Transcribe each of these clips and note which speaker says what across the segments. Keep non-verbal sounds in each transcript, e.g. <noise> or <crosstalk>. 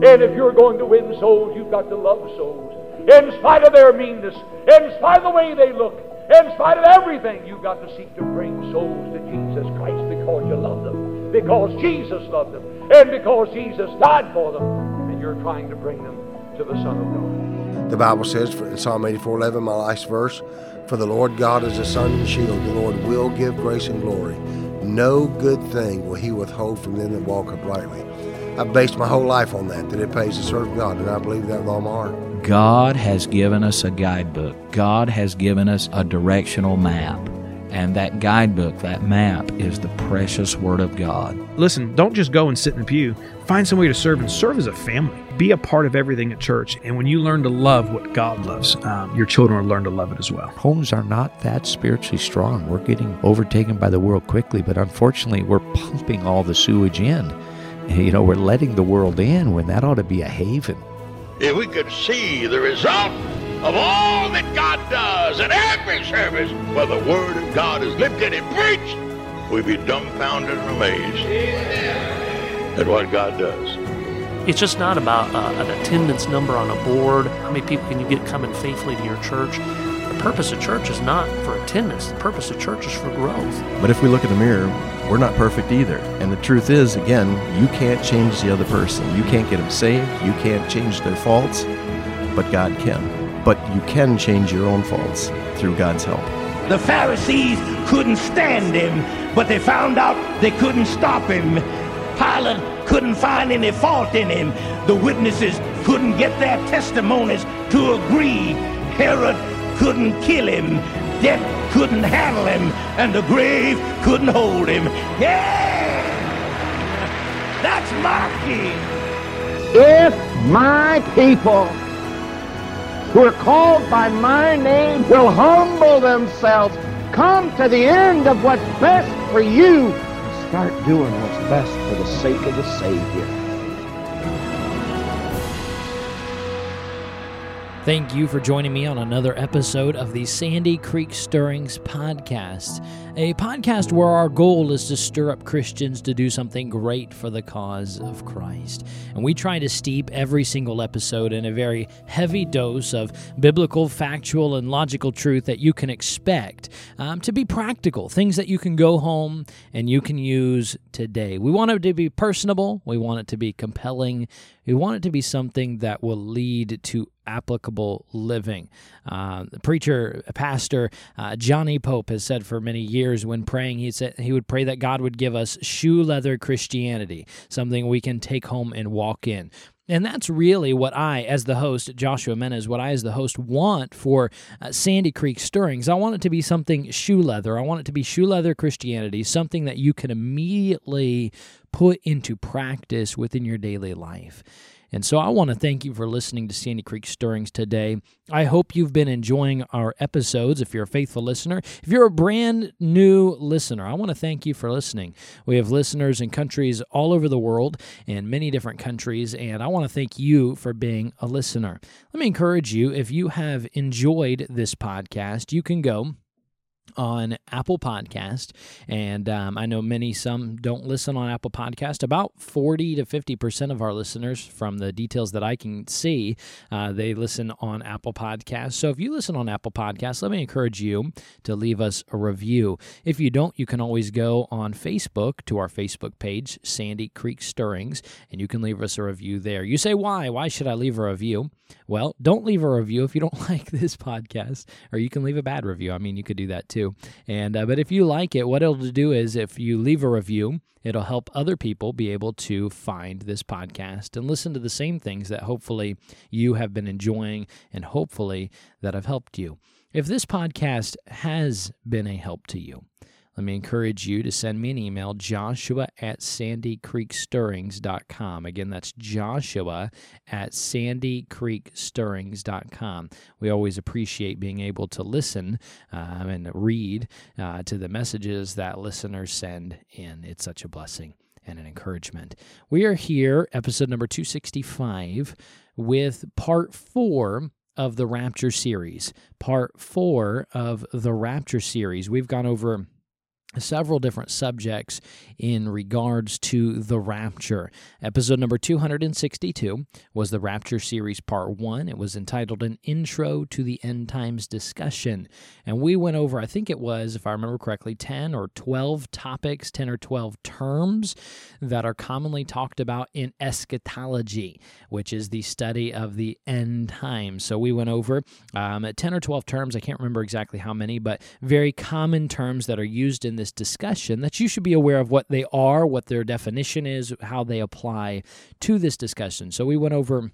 Speaker 1: And if you're going to win souls, you've got to love souls. In spite of their meanness, in spite of the way they look, in spite of everything, you've got to seek to bring souls to Jesus Christ because you love them, because Jesus loved them, and because Jesus died for them, and you're trying to bring them to the Son of God.
Speaker 2: The Bible says in Psalm 84:11, my last verse, "For the Lord God is a sun and shield; the Lord will give grace and glory. No good thing will He withhold from them that walk uprightly." I've based my whole life on that, that it pays to serve God, and I believe that with all my heart.
Speaker 3: God has given us a guidebook. God has given us a directional map. And that guidebook, that map, is the precious Word of God.
Speaker 4: Listen, don't just go and sit in the pew. Find some way to serve and serve as a family. Be a part of everything at church. And when you learn to love what God loves, um, your children will learn to love it as well.
Speaker 5: Homes are not that spiritually strong. We're getting overtaken by the world quickly, but unfortunately, we're pumping all the sewage in. You know, we're letting the world in when that ought to be a haven.
Speaker 6: If we could see the result of all that God does in every service where the Word of God is lifted and preached, we'd be dumbfounded and amazed at what God does.
Speaker 7: It's just not about uh, an attendance number on a board. How many people can you get coming faithfully to your church? The purpose of church is not for attendance. The purpose of church is for growth.
Speaker 8: But if we look in the mirror, we're not perfect either. And the truth is, again, you can't change the other person. You can't get them saved. You can't change their faults, but God can. But you can change your own faults through God's help.
Speaker 9: The Pharisees couldn't stand him, but they found out they couldn't stop him. Pilate couldn't find any fault in him. The witnesses couldn't get their testimonies to agree. Herod couldn't kill him. Death couldn't handle him. And the grave couldn't hold him. Yeah! That's my king.
Speaker 10: If my people who are called by my name will humble themselves, come to the end of what's best for you, and start doing what's best for the sake of the Savior.
Speaker 11: Thank you for joining me on another episode of the Sandy Creek Stirrings podcast, a podcast where our goal is to stir up Christians to do something great for the cause of Christ. And we try to steep every single episode in a very heavy dose of biblical, factual, and logical truth that you can expect um, to be practical, things that you can go home and you can use today. We want it to be personable, we want it to be compelling, we want it to be something that will lead to applicable living. Uh, the preacher, pastor uh, Johnny Pope has said for many years when praying, he said he would pray that God would give us shoe leather Christianity, something we can take home and walk in. And that's really what I, as the host, Joshua Menes, what I, as the host, want for uh, Sandy Creek Stirrings. I want it to be something shoe leather. I want it to be shoe leather Christianity, something that you can immediately put into practice within your daily life. And so I want to thank you for listening to Sandy Creek Stirrings today. I hope you've been enjoying our episodes if you're a faithful listener. If you're a brand new listener, I want to thank you for listening. We have listeners in countries all over the world in many different countries, and I want to thank you for being a listener. Let me encourage you if you have enjoyed this podcast, you can go on Apple Podcast, and um, I know many some don't listen on Apple Podcast. About forty to fifty percent of our listeners, from the details that I can see, uh, they listen on Apple Podcast. So if you listen on Apple Podcast, let me encourage you to leave us a review. If you don't, you can always go on Facebook to our Facebook page, Sandy Creek Stirrings, and you can leave us a review there. You say why? Why should I leave a review? Well, don't leave a review if you don't <laughs> like this podcast, or you can leave a bad review. I mean, you could do that too. And uh, but if you like it, what it'll do is if you leave a review, it'll help other people be able to find this podcast and listen to the same things that hopefully you have been enjoying, and hopefully that have helped you. If this podcast has been a help to you, let me encourage you to send me an email, joshua at sandycreekstirrings.com. Again, that's joshua at sandycreekstirrings.com. We always appreciate being able to listen um, and read uh, to the messages that listeners send in. It's such a blessing and an encouragement. We are here, episode number 265, with part four of the Rapture series. Part four of the Rapture series. We've gone over several different subjects in regards to the rapture. Episode number 262 was the Rapture Series Part 1. It was entitled An Intro to the End Times Discussion. And we went over, I think it was, if I remember correctly, 10 or 12 topics, 10 or 12 terms that are commonly talked about in eschatology, which is the study of the end times. So we went over um, 10 or 12 terms. I can't remember exactly how many, but very common terms that are used in this discussion that you should be aware of what they are, what their definition is, how they apply to this discussion. So we went over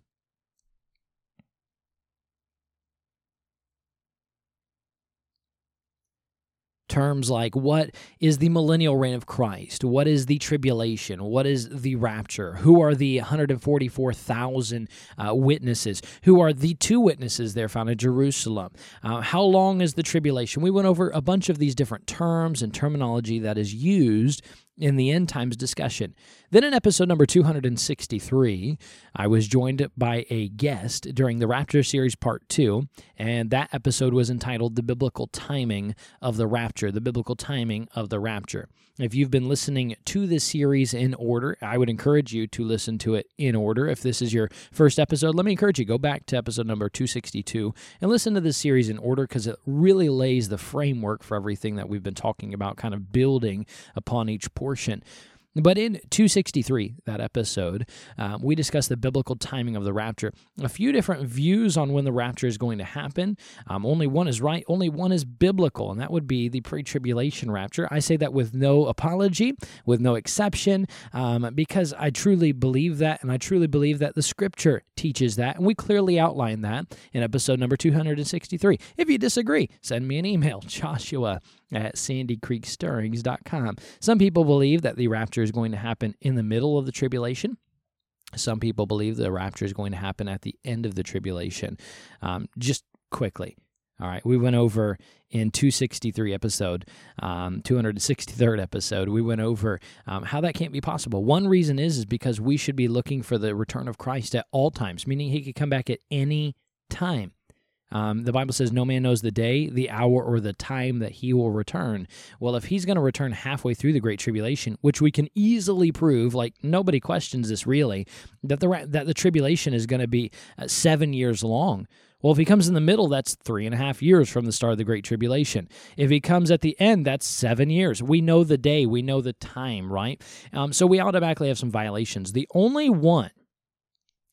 Speaker 11: terms like what is the millennial reign of Christ? What is the tribulation? What is the rapture? Who are the 144,000 uh, witnesses? Who are the two witnesses there found in Jerusalem? Uh, how long is the tribulation? We went over a bunch of these different terms and terminology that is used in the end times discussion. Then in episode number 263, I was joined by a guest during the Rapture series part 2, and that episode was entitled The Biblical Timing of the Rapture, the biblical timing of the rapture. If you've been listening to this series in order, I would encourage you to listen to it in order. If this is your first episode, let me encourage you go back to episode number 262 and listen to this series in order because it really lays the framework for everything that we've been talking about, kind of building upon each portion. But in 263, that episode, um, we discussed the biblical timing of the rapture. A few different views on when the rapture is going to happen. Um, only one is right, only one is biblical, and that would be the pre tribulation rapture. I say that with no apology, with no exception, um, because I truly believe that, and I truly believe that the scripture teaches that, and we clearly outline that in episode number 263. If you disagree, send me an email, <laughs> Joshua at sandycreekstirrings.com. Some people believe that the rapture is going to happen in the middle of the tribulation. Some people believe the rapture is going to happen at the end of the tribulation. Um, just quickly. All right, we went over in 263 episode, um, 263rd episode. We went over um, how that can't be possible. One reason is is because we should be looking for the return of Christ at all times, meaning He could come back at any time. Um, the Bible says, No man knows the day, the hour, or the time that he will return. Well, if he's going to return halfway through the Great Tribulation, which we can easily prove, like nobody questions this really, that the, that the tribulation is going to be uh, seven years long. Well, if he comes in the middle, that's three and a half years from the start of the Great Tribulation. If he comes at the end, that's seven years. We know the day, we know the time, right? Um, so we automatically have some violations. The only one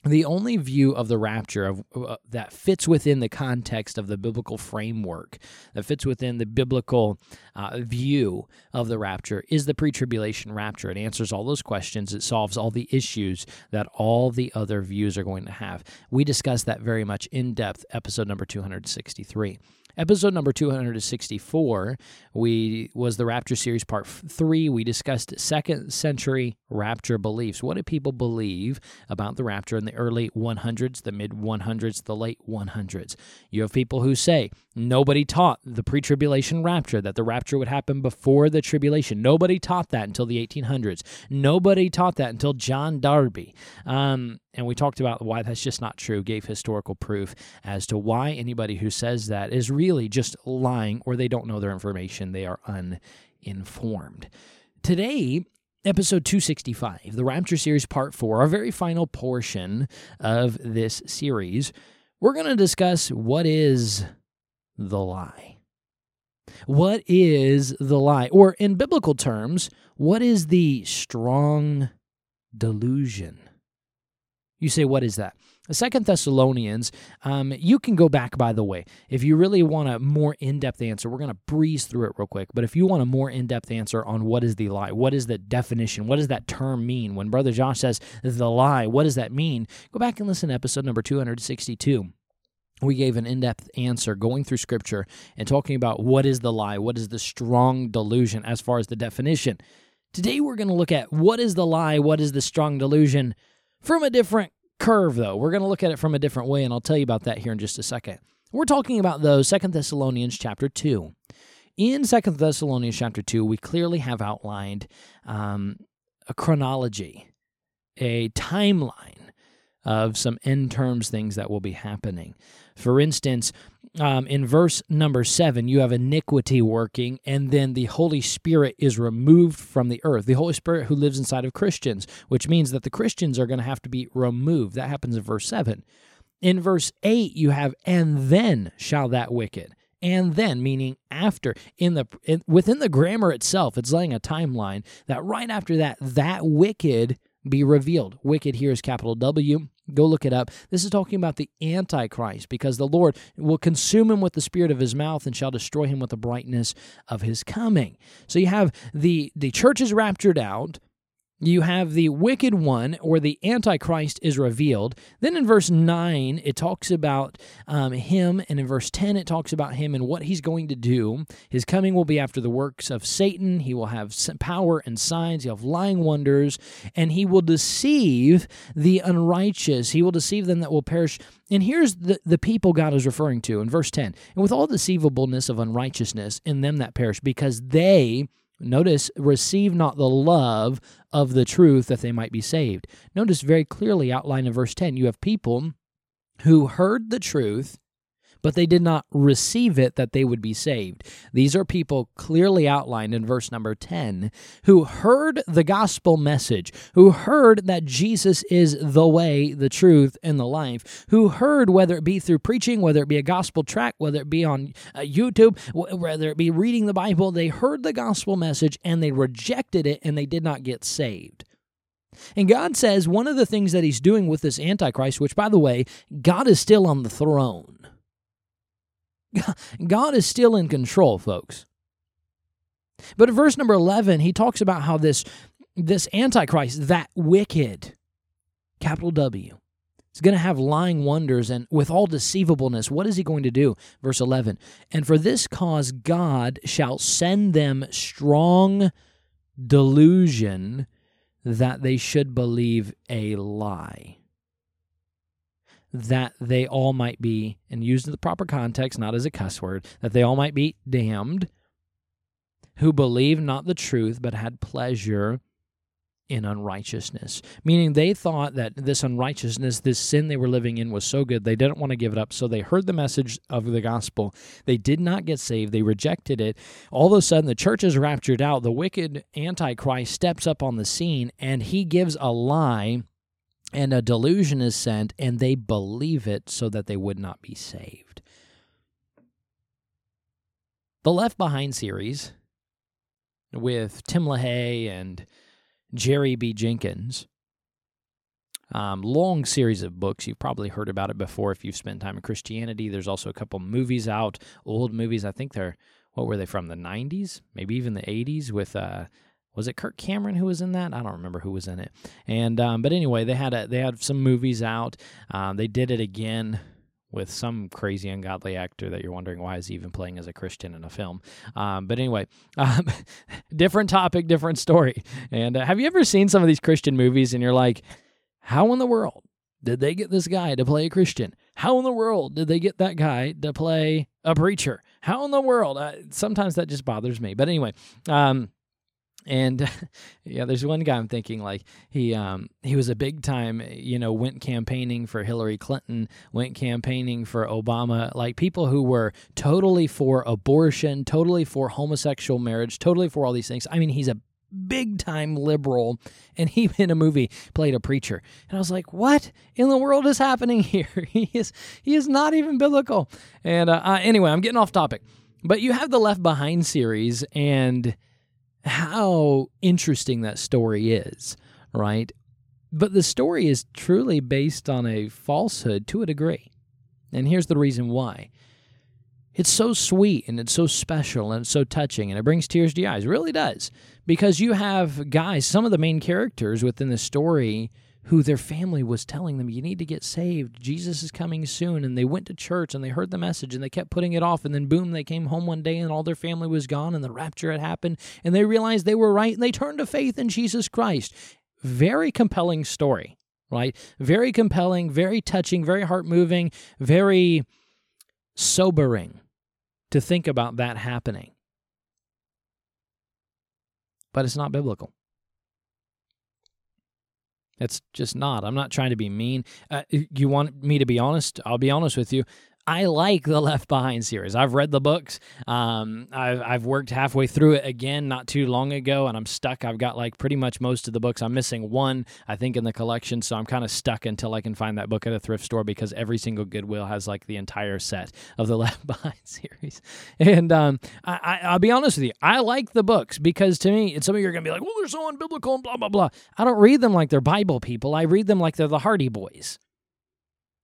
Speaker 11: the only view of the rapture of, uh, that fits within the context of the biblical framework, that fits within the biblical uh, view of the rapture, is the pre tribulation rapture. It answers all those questions, it solves all the issues that all the other views are going to have. We discussed that very much in depth, episode number 263. Episode number 264 we was the Rapture series part 3. We discussed second century rapture beliefs. What did people believe about the rapture in the early 100s, the mid 100s, the late 100s? You have people who say nobody taught the pre-tribulation rapture that the rapture would happen before the tribulation. Nobody taught that until the 1800s. Nobody taught that until John Darby. Um, and we talked about why that's just not true, gave historical proof as to why anybody who says that is really just lying or they don't know their information. They are uninformed. Today, episode 265, the Rapture Series Part 4, our very final portion of this series, we're going to discuss what is the lie. What is the lie? Or in biblical terms, what is the strong delusion? You say, what is that? Second Thessalonians, um, you can go back, by the way. If you really want a more in depth answer, we're going to breeze through it real quick. But if you want a more in depth answer on what is the lie, what is the definition, what does that term mean? When Brother Josh says the lie, what does that mean? Go back and listen to episode number 262 we gave an in depth answer going through scripture and talking about what is the lie, what is the strong delusion as far as the definition. Today, we're going to look at what is the lie, what is the strong delusion from a different curve, though. We're going to look at it from a different way, and I'll tell you about that here in just a second. We're talking about, though, Second Thessalonians chapter 2. In Second Thessalonians chapter 2, we clearly have outlined um, a chronology, a timeline of some end times things that will be happening. For instance, um, in verse number seven, you have iniquity working, and then the Holy Spirit is removed from the earth. The Holy Spirit who lives inside of Christians, which means that the Christians are going to have to be removed. That happens in verse seven. In verse 8, you have, and then shall that wicked. And then, meaning after, in the in, within the grammar itself, it's laying a timeline that right after that, that wicked be revealed. Wicked here is capital W. Go look it up. This is talking about the Antichrist because the Lord will consume him with the spirit of his mouth and shall destroy him with the brightness of his coming. So you have the the church is raptured out, you have the wicked one or the antichrist is revealed. Then in verse 9 it talks about um, him and in verse 10 it talks about him and what he's going to do. His coming will be after the works of satan. He will have power and signs. He'll have lying wonders and he will deceive the unrighteous. He will deceive them that will perish. And here's the, the people God is referring to in verse 10 and with all deceivableness of unrighteousness in them that perish because they Notice, receive not the love of the truth that they might be saved. Notice very clearly outlined in verse 10, you have people who heard the truth but they did not receive it that they would be saved. These are people clearly outlined in verse number 10 who heard the gospel message, who heard that Jesus is the way, the truth, and the life, who heard whether it be through preaching, whether it be a gospel tract, whether it be on uh, YouTube, whether it be reading the Bible, they heard the gospel message and they rejected it and they did not get saved. And God says one of the things that He's doing with this Antichrist, which, by the way, God is still on the throne. <laughs> God is still in control, folks. But in verse number 11, he talks about how this, this Antichrist, that wicked, capital W, is going to have lying wonders and with all deceivableness. What is he going to do? Verse 11, and for this cause God shall send them strong delusion that they should believe a lie that they all might be, and used in the proper context, not as a cuss word, that they all might be damned, who believed not the truth, but had pleasure in unrighteousness. Meaning they thought that this unrighteousness, this sin they were living in, was so good, they didn't want to give it up. So they heard the message of the gospel. They did not get saved. They rejected it. All of a sudden, the church is raptured out. The wicked Antichrist steps up on the scene and he gives a lie and a delusion is sent, and they believe it so that they would not be saved. The Left Behind series with Tim LaHaye and Jerry B. Jenkins. Um, long series of books. You've probably heard about it before if you've spent time in Christianity. There's also a couple movies out, old movies. I think they're, what were they from, the 90s? Maybe even the 80s with uh, was it Kirk Cameron who was in that? I don't remember who was in it. And um, but anyway, they had a, they had some movies out. Um, they did it again with some crazy ungodly actor that you're wondering why is he even playing as a Christian in a film. Um, but anyway, <laughs> um, different topic, different story. And uh, have you ever seen some of these Christian movies and you're like, how in the world did they get this guy to play a Christian? How in the world did they get that guy to play a preacher? How in the world? Uh, sometimes that just bothers me. But anyway, um, and <laughs> yeah, there's one guy I'm thinking like he um he was a big time, you know, went campaigning for Hillary Clinton, went campaigning for Obama, like people who were totally for abortion, totally for homosexual marriage, totally for all these things. I mean, he's a big time liberal and he <laughs> in a movie played a preacher. And i was like what in the world is happening <laughs> here? He is he is not even biblical. And uh, uh, anyway i'm getting off topic. But you have the left behind series and how interesting that story is, right? But the story is truly based on a falsehood to a degree. And here's the reason why. It's so sweet and it's so special and it's so touching and it brings tears to your eyes. It really does. Because you have guys, some of the main characters within the story who their family was telling them, You need to get saved. Jesus is coming soon. And they went to church and they heard the message and they kept putting it off. And then, boom, they came home one day and all their family was gone and the rapture had happened. And they realized they were right and they turned to faith in Jesus Christ. Very compelling story, right? Very compelling, very touching, very heart moving, very sobering to think about that happening. But it's not biblical. It's just not. I'm not trying to be mean. Uh, you want me to be honest? I'll be honest with you. I like the Left Behind series. I've read the books. Um, I've, I've worked halfway through it again not too long ago, and I'm stuck. I've got like pretty much most of the books. I'm missing one, I think, in the collection, so I'm kind of stuck until I can find that book at a thrift store because every single Goodwill has like the entire set of the <laughs> Left Behind series. And um, I, I, will be honest with you, I like the books because to me, and some of you are going to be like, well, they're so unbiblical and blah, blah, blah. I don't read them like they're Bible people. I read them like they're the Hardy Boys.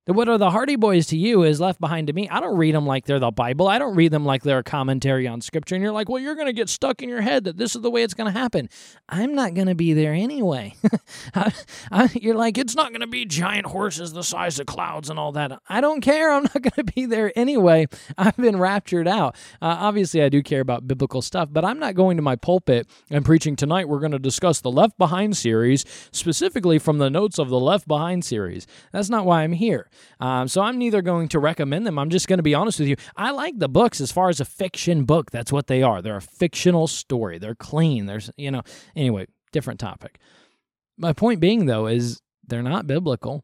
Speaker 11: What are the Hardy Boys to you is left behind to me. I don't read them like they're the Bible. I don't read them like they're a commentary on Scripture. And you're like, well, you're going to get stuck in your head that this is the way it's going to happen. I'm not going to be there anyway. <laughs> I, I, you're like, it's not going to be giant horses the size of clouds and all that. I don't care. I'm not <laughs> going to be there anyway. I've been raptured out. Uh, obviously, I do care about biblical stuff, but I'm not going to my pulpit and preaching tonight. We're going to discuss the Left Behind series, specifically from the notes of the Left Behind series. That's not why I'm here. Um, so I'm neither going to recommend them. I'm just going to be honest with you. I like the books as far as a fiction book. That's what they are. They're a fictional story. They're clean. There's, you know, anyway, different topic. My point being, though, is they're not biblical.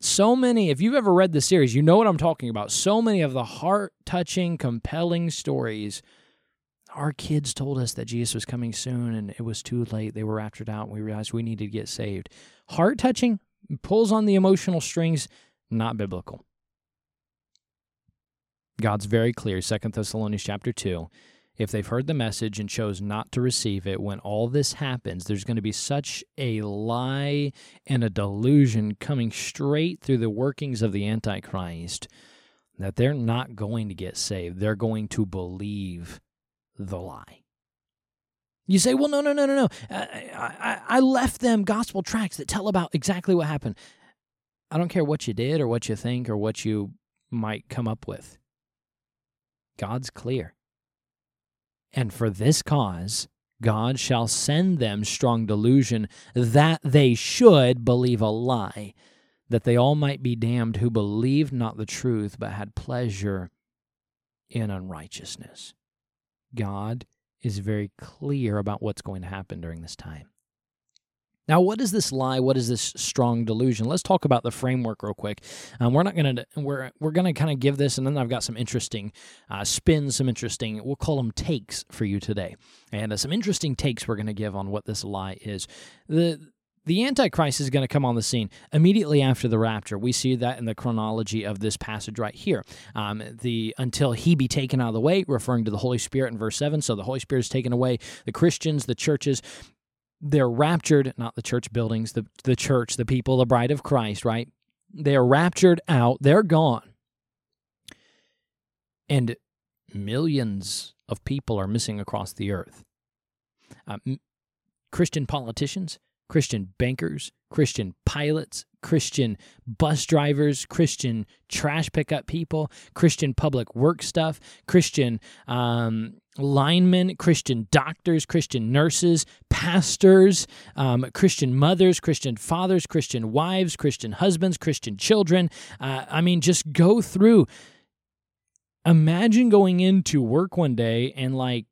Speaker 11: So many, if you've ever read the series, you know what I'm talking about. So many of the heart touching, compelling stories our kids told us that Jesus was coming soon and it was too late. They were raptured out and we realized we needed to get saved. Heart touching, pulls on the emotional strings not biblical. God's very clear, Second Thessalonians chapter 2. If they've heard the message and chose not to receive it, when all this happens, there's going to be such a lie and a delusion coming straight through the workings of the Antichrist that they're not going to get saved. They're going to believe the lie. You say, well, no, no, no, no, no. I, I, I left them gospel tracts that tell about exactly what happened. I don't care what you did or what you think or what you might come up with. God's clear. And for this cause, God shall send them strong delusion that they should believe a lie, that they all might be damned who believed not the truth, but had pleasure in unrighteousness. God is very clear about what's going to happen during this time. Now, what is this lie? What is this strong delusion? Let's talk about the framework real quick. Um, we're not gonna we're we're gonna kind of give this, and then I've got some interesting uh, spins, some interesting we'll call them takes for you today, and uh, some interesting takes we're gonna give on what this lie is. the the Antichrist is going to come on the scene immediately after the rapture. We see that in the chronology of this passage right here. Um, the until he be taken out of the way, referring to the Holy Spirit in verse seven. So the Holy Spirit is taken away. The Christians, the churches, they're raptured, not the church buildings, the, the church, the people, the bride of Christ, right? They are raptured out, they're gone. And millions of people are missing across the earth. Uh, Christian politicians, Christian bankers, Christian pilots, Christian bus drivers, Christian trash pickup people, Christian public work stuff, Christian um, linemen, Christian doctors, Christian nurses, pastors, um, Christian mothers, Christian fathers, Christian wives, Christian husbands, Christian children. Uh, I mean, just go through. Imagine going into work one day and like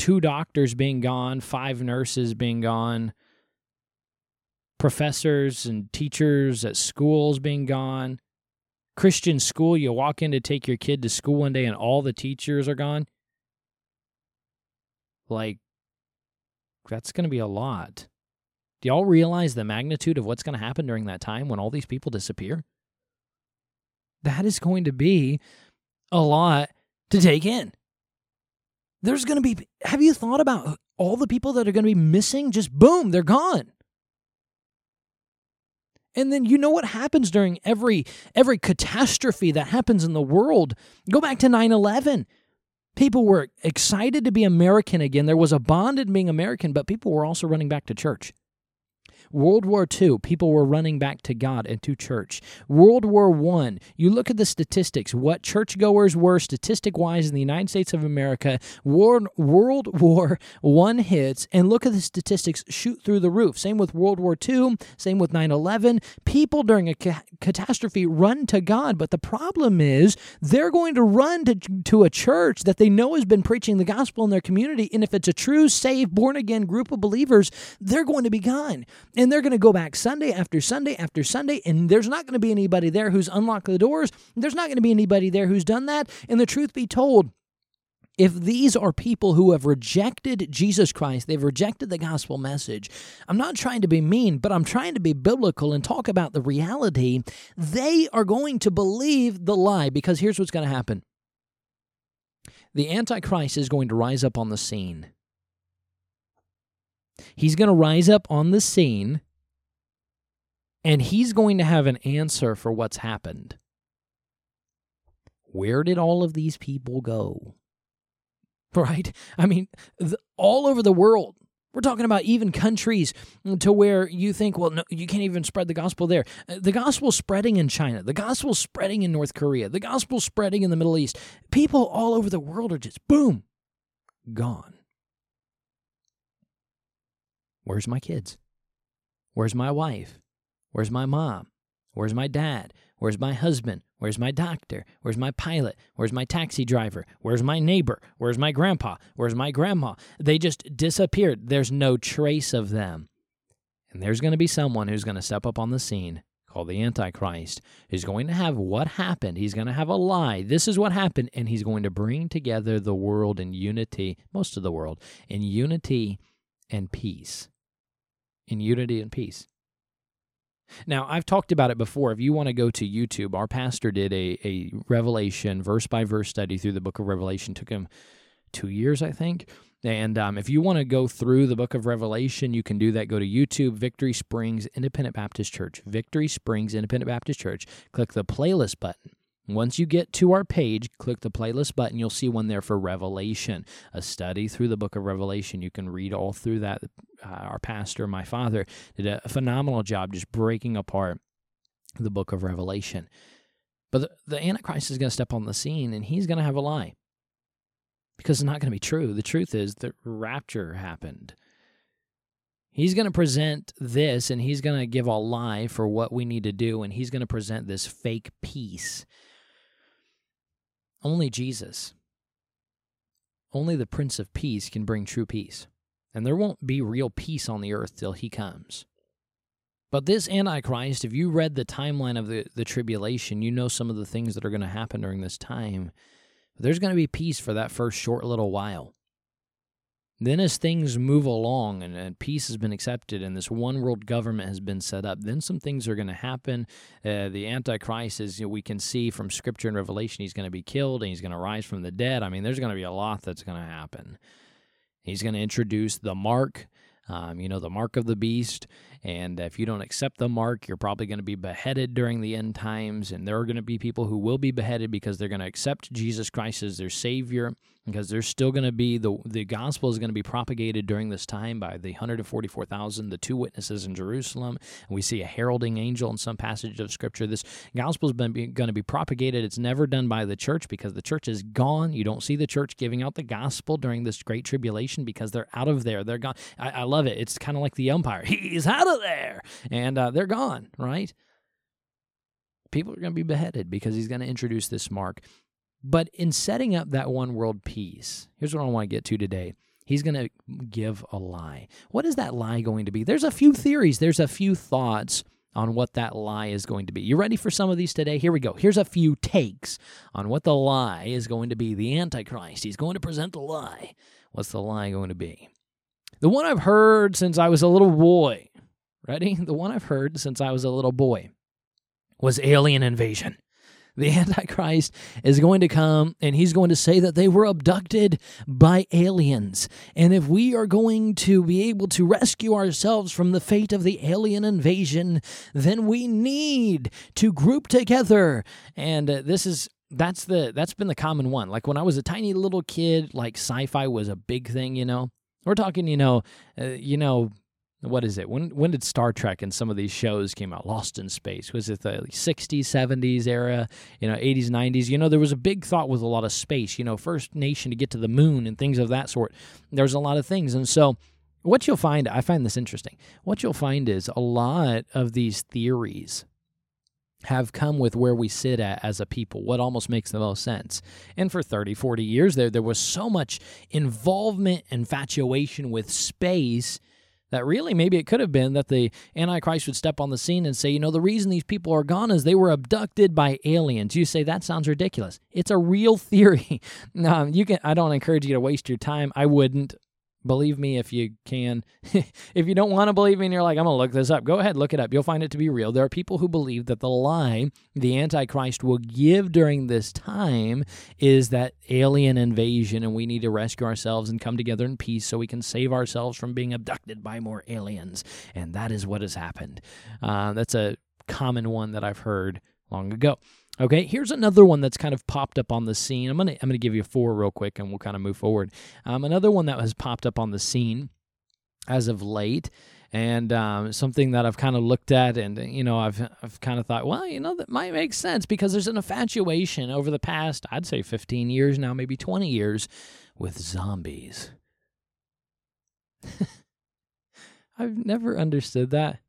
Speaker 11: two doctors being gone, five nurses being gone, professors and teachers at schools being gone. Christian school, you walk in to take your kid to school one day and all the teachers are gone. Like, that's going to be a lot. Do y'all realize the magnitude of what's going to happen during that time when all these people disappear? That is going to be a lot to take in. There's going to be, have you thought about all the people that are going to be missing? Just boom, they're gone. And then you know what happens during every every catastrophe that happens in the world. Go back to 9/11. People were excited to be American again. There was a bond in being American, but people were also running back to church. World War II, people were running back to God and to church. World War I, you look at the statistics, what churchgoers were statistic wise in the United States of America. World, World War I hits, and look at the statistics shoot through the roof. Same with World War II, same with 9 11. People during a ca- catastrophe run to God, but the problem is they're going to run to, to a church that they know has been preaching the gospel in their community. And if it's a true, saved, born again group of believers, they're going to be gone. And they're going to go back Sunday after Sunday after Sunday, and there's not going to be anybody there who's unlocked the doors. There's not going to be anybody there who's done that. And the truth be told, if these are people who have rejected Jesus Christ, they've rejected the gospel message, I'm not trying to be mean, but I'm trying to be biblical and talk about the reality. They are going to believe the lie because here's what's going to happen the Antichrist is going to rise up on the scene. He's going to rise up on the scene and he's going to have an answer for what's happened. Where did all of these people go? <laughs> right? I mean, the, all over the world. We're talking about even countries to where you think, well, no, you can't even spread the gospel there. Uh, the gospel's spreading in China. The gospel's spreading in North Korea. The gospel's spreading in the Middle East. People all over the world are just boom, gone. Where's my kids? Where's my wife? Where's my mom? Where's my dad? Where's my husband? Where's my doctor? Where's my pilot? Where's my taxi driver? Where's my neighbor? Where's my grandpa? Where's my grandma? They just disappeared. There's no trace of them. And there's going to be someone who's going to step up on the scene called the Antichrist, who's going to have what happened. He's going to have a lie. This is what happened. And he's going to bring together the world in unity, most of the world, in unity and peace. In unity and peace. Now, I've talked about it before. If you want to go to YouTube, our pastor did a, a Revelation verse by verse study through the book of Revelation. Took him two years, I think. And um, if you want to go through the book of Revelation, you can do that. Go to YouTube, Victory Springs Independent Baptist Church. Victory Springs Independent Baptist Church. Click the playlist button. Once you get to our page, click the playlist button. You'll see one there for Revelation, a study through the book of Revelation. You can read all through that. Uh, our pastor, my father, did a phenomenal job just breaking apart the book of Revelation. But the, the Antichrist is going to step on the scene and he's going to have a lie because it's not going to be true. The truth is that rapture happened. He's going to present this and he's going to give a lie for what we need to do, and he's going to present this fake peace only Jesus, only the Prince of Peace can bring true peace. And there won't be real peace on the earth till he comes. But this Antichrist, if you read the timeline of the, the tribulation, you know some of the things that are going to happen during this time. There's going to be peace for that first short little while. Then, as things move along and, and, peace has been accepted and this one world government has been set up, then some things are going to happen. Uh, the Antichrist, as you know, we can see from Scripture and Revelation, he's going to be killed and he's going to rise from the dead. I mean, there's going to be a lot that's going to happen. He's going to introduce the mark, um, you know, the mark of the beast. And if you don't accept the mark, you're probably going to be beheaded during the end times. And there are going to be people who will be beheaded because they're going to accept Jesus Christ as their Savior because there's still going to be the the gospel is going to be propagated during this time by the 144,000 the two witnesses in Jerusalem. And we see a heralding angel in some passage of scripture. This gospel is going to be propagated. It's never done by the church because the church is gone. You don't see the church giving out the gospel during this great tribulation because they're out of there. They're gone. I, I love it. It's kind of like the umpire. <laughs> He's out of there. And uh, they're gone right? People are going to be beheaded because he's going to introduce this mark but in setting up that one world peace, here's what I want to get to today. He's going to give a lie. What is that lie going to be? There's a few theories, there's a few thoughts on what that lie is going to be. You ready for some of these today? Here we go. Here's a few takes on what the lie is going to be. The Antichrist, he's going to present the lie. What's the lie going to be? The one I've heard since I was a little boy. Ready? The one I've heard since I was a little boy was alien invasion. The <laughs> Antichrist is going to come and he's going to say that they were abducted by aliens. And if we are going to be able to rescue ourselves from the fate of the alien invasion, then we need to group together. And uh, this is that's the that's been the common one. Like when I was a tiny little kid, like sci-fi was a big thing, you know. We're talking, you know, uh, you know, what is it? When when did Star Trek and some of these shows came out? Lost in Space was it the '60s, '70s era? You know, '80s, '90s. You know, there was a big thought with a lot of space. You know, first nation to get to the moon and things of that sort. There's a lot of things, and so what you'll find, I find this interesting. What you'll find is a lot of these theories have come with where we sit at as a people, what almost makes the most sense. And for 30, 40 years there, there was so much involvement, infatuation with space That really, maybe it could have been that the Antichrist would step on the scene and say, you know, the reason these people are gone is they were abducted by aliens. You say that sounds ridiculous. It's a real <laughs> theory. you can. I don't encourage you to waste your time. I wouldn't. Believe me if you can. <laughs> if you don't want to believe me and you're like, I'm going to look this up, go ahead, look it up. You'll find it to be real. There are people who believe that the lie the Antichrist will give during this time is that alien invasion and we need to rescue ourselves and come together in peace so we can save ourselves from being abducted by more aliens. And that is what has happened. Uh, that's a common one that I've heard long ago. Okay, here's another one that's kind of popped up on the scene. I'm gonna I'm gonna give you four real quick, and we'll kind of move forward. Um, another one that has popped up on the scene as of late, and um, something that I've kind of looked at, and you know I've I've kind of thought, well, you know that might make sense because there's an infatuation over the past, I'd say 15 years now, maybe 20 years, with zombies. <laughs> I've never understood that.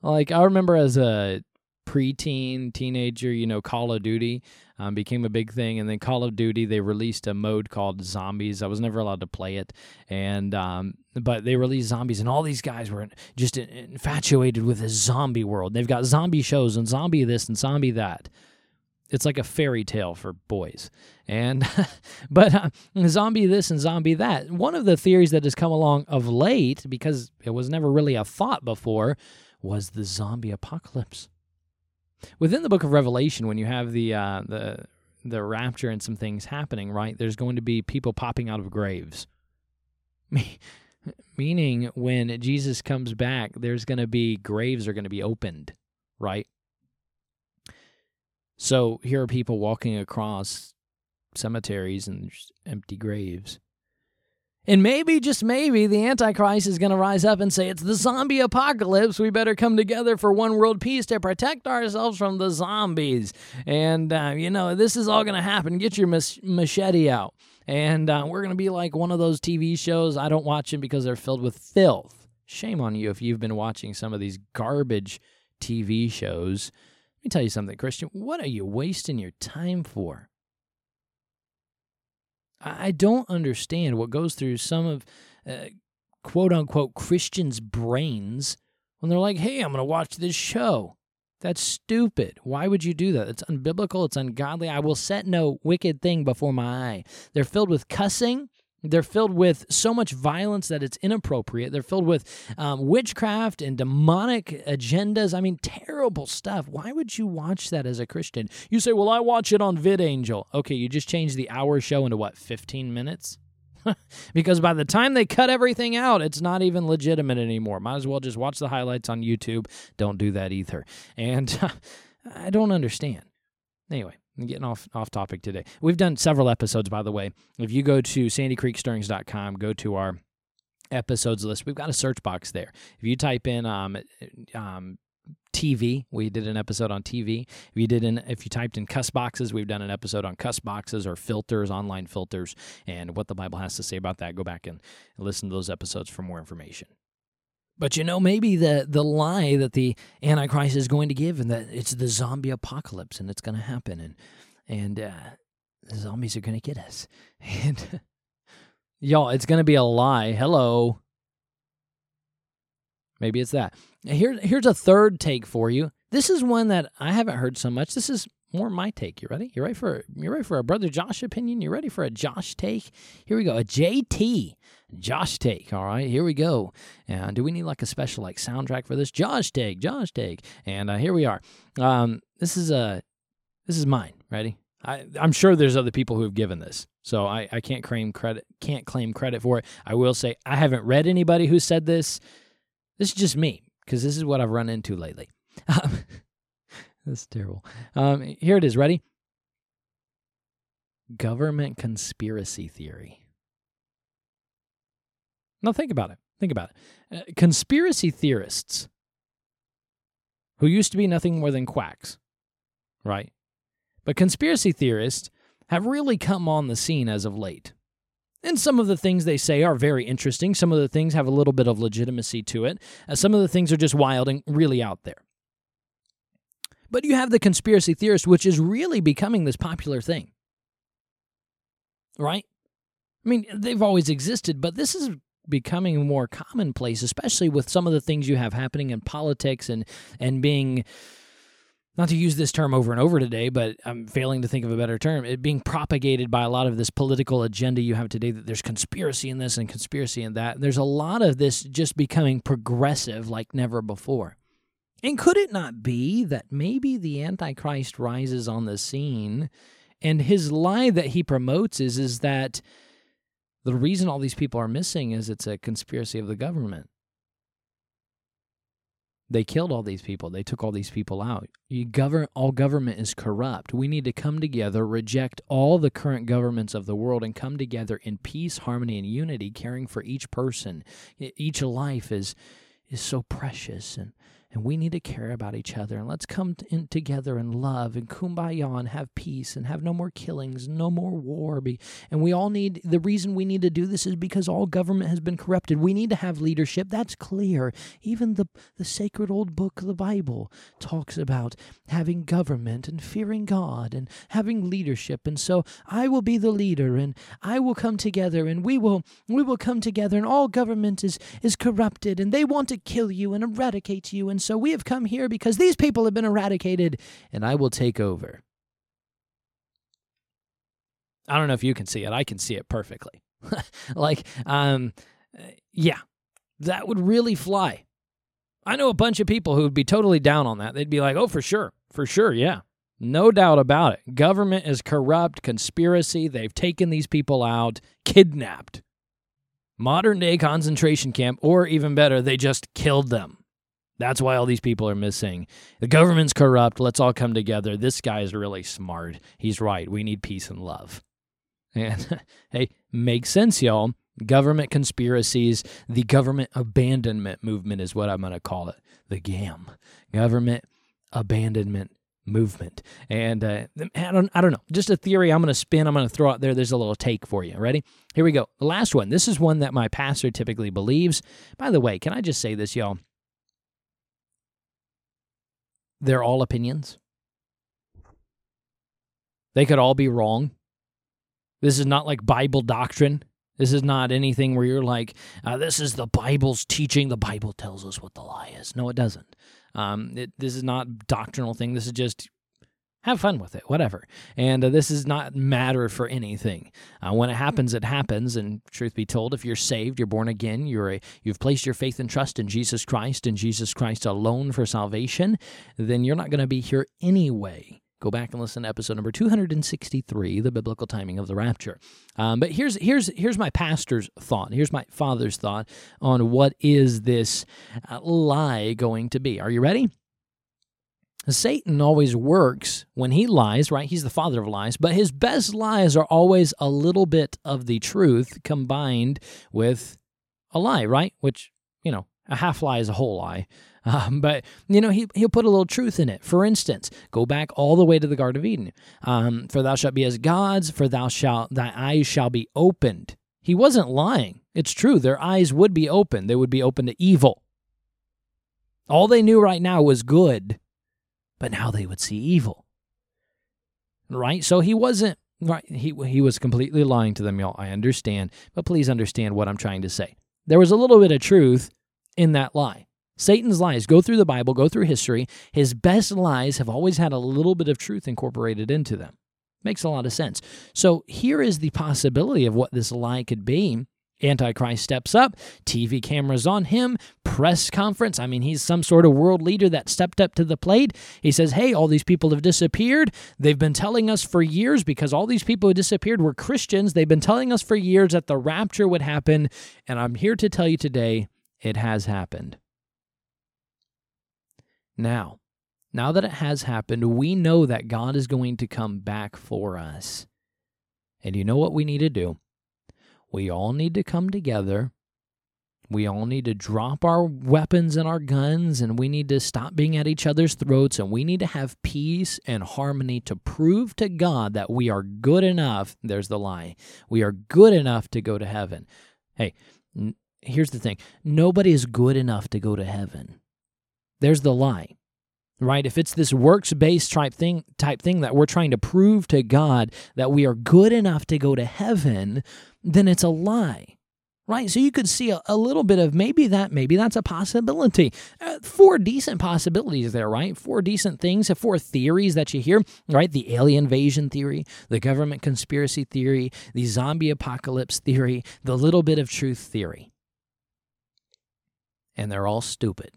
Speaker 11: Like I remember as a preteen, teenager, you know, Call of Duty um, became a big thing. And then Call of Duty, they released a mode called Zombies. I was never allowed to play it. And, um, but they released Zombies, and all these guys were just infatuated with this zombie world. They've got zombie shows and zombie this and zombie that. It's like a fairy tale for boys. And, <laughs> but uh, zombie this and zombie that. One of the theories that has come along of late, because it was never really a thought before, was the zombie apocalypse within the book of Revelation, when you have the uh, the the rapture and some things happening, right? There's going to be people popping out of graves. <laughs> Meaning, when Jesus comes back, there's going to be graves are going to be opened, right? So here are people walking across cemeteries and empty graves. And maybe, just maybe, the Antichrist is going to rise up and say, It's the zombie apocalypse. We better come together for one world peace to protect ourselves from the zombies. And, uh, you know, this is all going to happen. Get your machete out. And uh, we're going to be like one of those TV shows. I don't watch them because they're filled with filth. Shame on you if you've been watching some of these garbage TV shows. Let me tell you something, Christian. What are you wasting your time for? I don't understand what goes through some of uh, quote unquote Christians' brains when they're like, hey, I'm going to watch this show. That's stupid. Why would you do that? It's unbiblical. It's ungodly. I will set no wicked thing before my eye. They're filled with cussing. They're filled with so much violence that it's inappropriate. They're filled with um, witchcraft and demonic agendas. I mean, terrible stuff. Why would you watch that as a Christian? You say, well, I watch it on VidAngel. Okay, you just changed the hour show into what, 15 minutes? <laughs> because by the time they cut everything out, it's not even legitimate anymore. Might as well just watch the highlights on YouTube. Don't do that either. And <laughs> I don't understand. Anyway, I'm getting off off topic today. We've done several episodes, by the way. If you go to sandycreekstirrings.com, go to our episodes list. We've got a search box there. If you type in um, um, TV, we did an episode on TV. If you did in, if you typed in cuss boxes, we've done an episode on cuss boxes or filters, online filters, and what the Bible has to say about that. Go back and listen to those episodes for more information. But you know, maybe the the lie that the Antichrist is going to give, and that it's the zombie apocalypse, and it's going to happen, and and uh, the zombies are going to get us, <laughs> and y'all, it's going to be a lie. Hello, maybe it's that. Here, here's a third take for you. This is one that I haven't heard so much. This is more my take. You ready? You ready for you ready for a brother Josh opinion? You ready for a Josh take? Here we go. A JT Josh take. All right, here we go. And do we need like a special like soundtrack for this? Josh take, Josh take. And uh, here we are. Um, this is a uh, this is mine. Ready? I, I'm sure there's other people who have given this, so I, I can't claim credit can't claim credit for it. I will say I haven't read anybody who said this. This is just me because this is what I've run into lately. <laughs> That's terrible. Um, here it is. Ready? Government conspiracy theory. Now, think about it. Think about it. Uh, conspiracy theorists, who used to be nothing more than quacks, right? But conspiracy theorists have really come on the scene as of late. And some of the things they say are very interesting. Some of the things have a little bit of legitimacy to it. Uh, some of the things are just wild and really out there. But you have the conspiracy theorist, which is really becoming this popular thing. Right? I mean, they've always existed, but this is becoming more commonplace, especially with some of the things you have happening in politics and and being not to use this term over and over today, but I'm failing to think of a better term. It being propagated by a lot of this political agenda you have today that there's conspiracy in this and conspiracy in that. There's a lot of this just becoming progressive like never before. And could it not be that maybe the Antichrist rises on the scene and his lie that he promotes is, is that the reason all these people are missing is it's a conspiracy of the government? They killed all these people. They took all these people out. Govern all government is corrupt. We need to come together, reject all the current governments of the world, and come together in peace, harmony, and unity, caring for each person. Each life is is so precious and and we need to care about each other and let's come in together and love and kumbaya and have peace and have no more killings no more war and we all need the reason we need to do this is because all government has been corrupted. We need to have leadership. That's clear. Even the the sacred old book the bible talks about having government and fearing god and having leadership and so i will be the leader and i will come together and we will we will come together and all government is is corrupted and they want to kill you and eradicate you and so we have come here because these people have been eradicated, and I will take over. I don't know if you can see it. I can see it perfectly. <laughs> like, um, yeah, that would really fly. I know a bunch of people who would be totally down on that. They'd be like, oh, for sure. For sure. Yeah. No doubt about it. Government is corrupt, conspiracy. They've taken these people out, kidnapped. Modern day concentration camp, or even better, they just killed them. That's why all these people are missing. The government's corrupt. Let's all come together. This guy is really smart. He's right. We need peace and love. <laughs> And hey, makes sense, y'all. Government conspiracies, the government abandonment movement is what I'm going to call it. The GAM, government abandonment movement. And uh, I, don't, I don't know, just a theory I'm going to spin. I'm going to throw out there. There's a little take for you. Ready? Here we go. The last one. This is one that my pastor typically believes. By the way, can I just say this, y'all? They're all opinions. They could all be wrong. This is not like Bible doctrine. This is not anything where you're like, uh, this is the Bible's teaching. The Bible tells us what the lie is. No, it doesn't. Um, it, this is not doctrinal thing. This is just have fun with it, whatever. And uh, this is not matter for anything. Uh, when it happens, it happens. And truth be told, if you're saved, you're born again, you're a, you've placed your faith and trust in Jesus Christ and Jesus Christ alone for salvation, then you're not going to be here anyway. Go back and listen to episode number 263, the biblical timing of the rapture. Um, but here's here's here's my pastor's thought. Here's my father's thought on what is this uh, lie going to be. Are you ready? Satan always works when he lies, right? He's the father of lies, but his best lies are always a little bit of the truth combined with a lie, right? Which, you know, a half lie is a whole lie. <laughs> Um, but, you know, he, he'll put a little truth in it. For instance, go back all the way to the Garden of Eden. Um, for thou shalt be as gods, for thou shalt, thy eyes shall be opened. He wasn't lying. It's true. Their eyes would be open, they would be open to evil. All they knew right now was good but now they would see evil. Right? So he wasn't right he he was completely lying to them, y'all. I understand, but please understand what I'm trying to say. There was a little bit of truth in that lie. Satan's lies, go through the Bible, go through history, his best lies have always had a little bit of truth incorporated into them. Makes a lot of sense. So here is the possibility of what this lie could be Antichrist steps up, TV cameras on him, press conference. I mean, he's some sort of world leader that stepped up to the plate. He says, Hey, all these people have disappeared. They've been telling us for years because all these people who disappeared were Christians. They've been telling us for years that the rapture would happen. And I'm here to tell you today it has happened. Now, now that it has happened, we know that God is going to come back for us. And you know what we need to do? We all need to come together. We all need to drop our weapons and our guns, and we need to stop being at each other's throats, and we need to have peace and harmony to prove to God that we are good enough. There's the lie. We are good enough to go to heaven. Hey, n- here's the thing nobody is good enough to go to heaven. There's the lie right if it's this works based type thing type thing that we're trying to prove to god that we are good enough to go to heaven then it's a lie right? So you could see a, a, little bit of maybe that, maybe that's a possibility. Uh, four decent possibilities there, right? Four decent things, four theories that you hear, right? The alien invasion theory, the government conspiracy theory, the zombie apocalypse theory, the little bit of truth theory. And they're all stupid.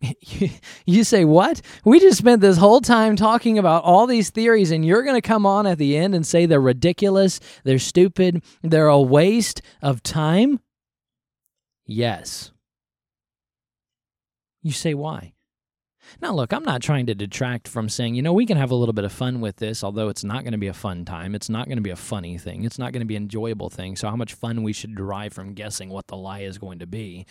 Speaker 11: <laughs> you say, What? We just spent this whole time talking about all these theories, and you're going to come on at the end and say they're ridiculous, they're stupid, they're a waste of time? Yes. You say, Why? Now, look, I'm not trying to detract from saying, you know, we can have a little bit of fun with this, although it's not going to be a fun time. It's not going to be a funny thing. It's not going to be an enjoyable thing. So, how much fun we should derive from guessing what the lie is going to be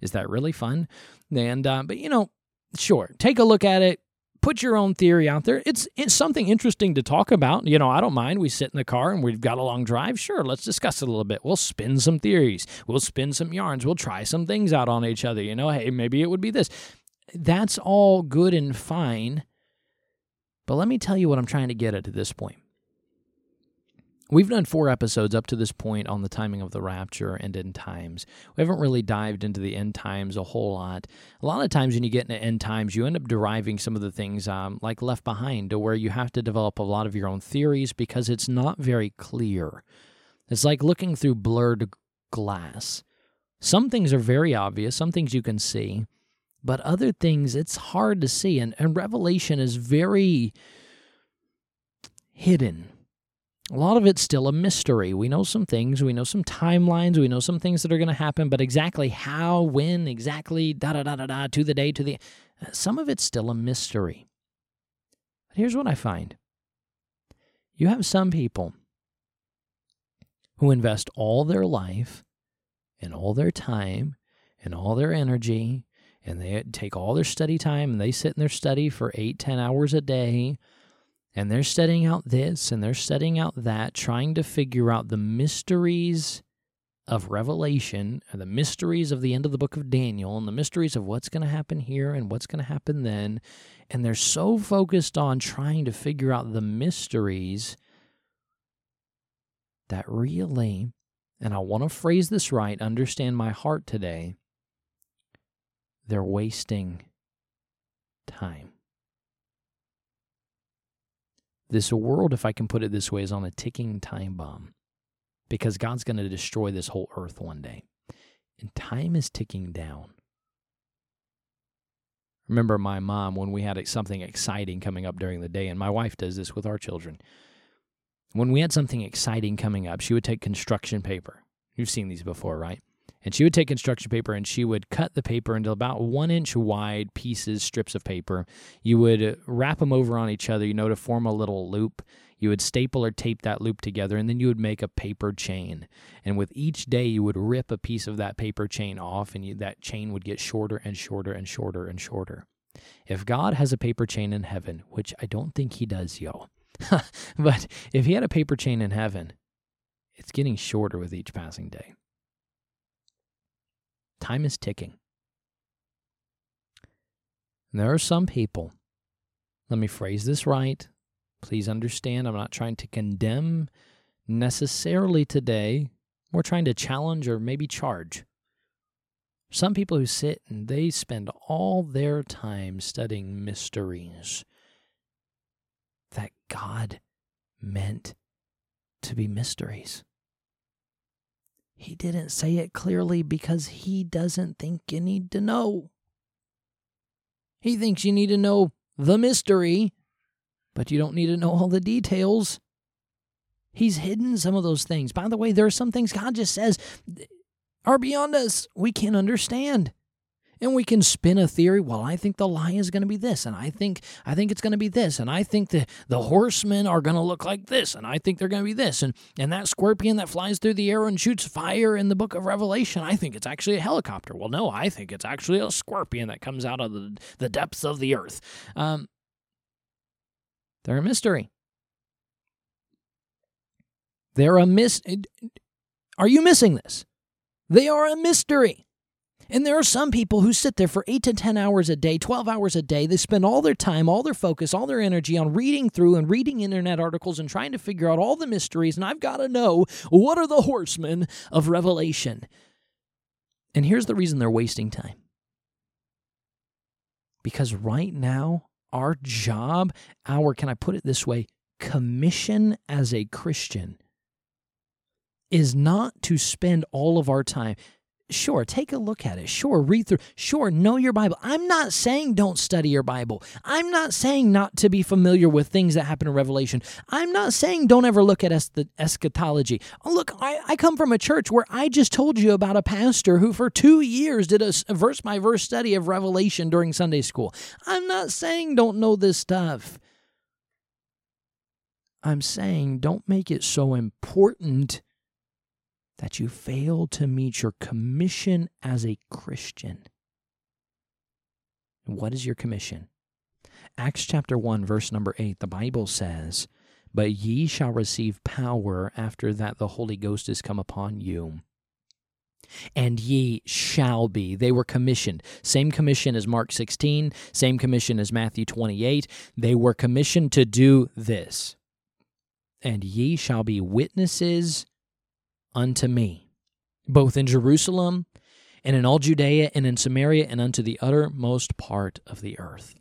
Speaker 11: is that really fun? And uh, but you know, sure, take a look at it. Put your own theory out there. It's it's something interesting to talk about. You know, I don't mind. We sit in the car and we've got a long drive. Sure, let's discuss it a little bit. We'll spin some theories. We'll spin some yarns. We'll try some things out on each other. You know, hey, maybe it would be this. That's all good and fine. But let me tell you what I'm trying to get at at this point. We've done four episodes up to this point on the timing of the rapture and end times. We haven't really dived into the end times a whole lot. A lot of times when you get into end times, you end up deriving some of the things um, like Left Behind, to where you have to develop a lot of your own theories because it's not very clear. It's like looking through blurred glass. Some things are very obvious, some things you can see, but other things it's hard to see. And, and Revelation is very hidden a lot of it's still a mystery. We know some things, we know some timelines, we know some things that are going to happen, but exactly how, when, exactly, da da da da da, to the day, to the. Uh, some of it's still a mystery. But here's what I find you have some people who invest all their life and all their time and all their energy, and they take all their study time and they sit in their study for eight, ten hours a day and they're studying out this and they're studying out that, trying to figure out the mysteries of Revelation, the mysteries of the end of the book of Daniel, and the mysteries of what's going to happen here and what's going to happen then. And they're so focused on trying to figure out the mysteries that really, and I want to phrase this right, understand my heart today, they're wasting time. This world, if I can put it this way, is on a ticking time bomb because God's going to destroy this whole earth one day. And time is ticking down. Remember my mom when we had something exciting coming up during the day, and my wife does this with our children. When we had something exciting coming up, she would take construction paper. You've seen these before, right? And she would take construction paper and she would cut the paper into about one inch wide pieces, strips of paper. You would wrap them over on each other, you know, to form a little loop. You would staple or tape that loop together, and then you would make a paper chain. And with each day, you would rip a piece of that paper chain off, and you, that chain would get shorter and shorter and shorter and shorter. If God has a paper chain in heaven, which I don't think he does, yo, <laughs> but if he had a paper chain in heaven, it's getting shorter with each passing day. Time is ticking. And there are some people, let me phrase this right. Please understand, I'm not trying to condemn necessarily today. We're trying to challenge or maybe charge. Some people who sit and they spend all their time studying mysteries that God meant to be mysteries. He didn't say it clearly because he doesn't think you need to know. He thinks you need to know the mystery, but you don't need to know all the details. He's hidden some of those things. By the way, there are some things God just says are beyond us. We can't understand and we can spin a theory well i think the lie is going to be this and i think i think it's going to be this and i think the the horsemen are going to look like this and i think they're going to be this and and that scorpion that flies through the air and shoots fire in the book of revelation i think it's actually a helicopter. Well no i think it's actually a scorpion that comes out of the, the depths of the earth. Um, they're a mystery. They're a mis are you missing this? They are a mystery And there are some people who sit there for 8 to 10 hours a day, 12 hours a day. They spend all their time, all their focus, all their energy on reading through and reading internet articles and trying to figure out all the mysteries. And I've got to know what are the horsemen of Revelation? And here's the reason they're wasting time. Because right now, our job, our, can I put it this way, commission as a Christian is not to spend all of our time. Sure, take a look at it. Sure, read through. Sure, know your Bible. I'm not saying don't study your Bible. I'm not saying not to be familiar with things that happen in Revelation. I'm not saying don't ever look at es- eschatology. Oh, look, I, I come from a church where I just told you about a pastor who for two years did a verse by verse study of Revelation during Sunday school. I'm not saying don't know this stuff. I'm saying don't make it so important that you fail to meet your commission as a Christian. What is your commission? Acts chapter 1, verse number 8, the Bible says, But ye shall receive power after that the Holy Ghost is come upon you. And ye shall be. They were commissioned. Same commission as Mark 16, same commission as Matthew 28. They were commissioned to do this. And ye shall be witnesses unto me, both in Jerusalem and in all Judea and in Samaria and unto the uttermost part of the earth.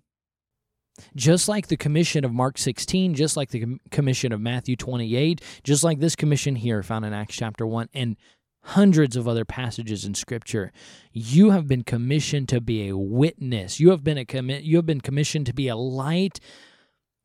Speaker 11: Just like the commission of Mark 16, just like the commission of Matthew 28, just like this commission here found in Acts chapter 1, and hundreds of other passages in scripture you have been commissioned to be a witness you have been a commi- you have been commissioned to be a light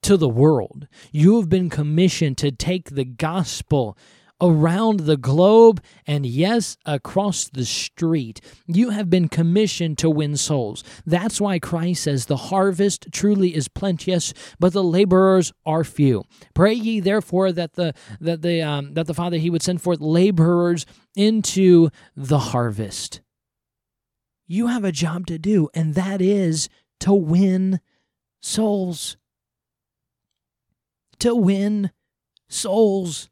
Speaker 11: to the world you have been commissioned to take the gospel around the globe and, yes, across the street. You have been commissioned to win souls. That's why Christ says, The harvest truly is plenteous, but the laborers are few. Pray ye therefore that the that the um, that the Father he would send forth laborers into the harvest. You have a job to do, and that is to win souls. To win souls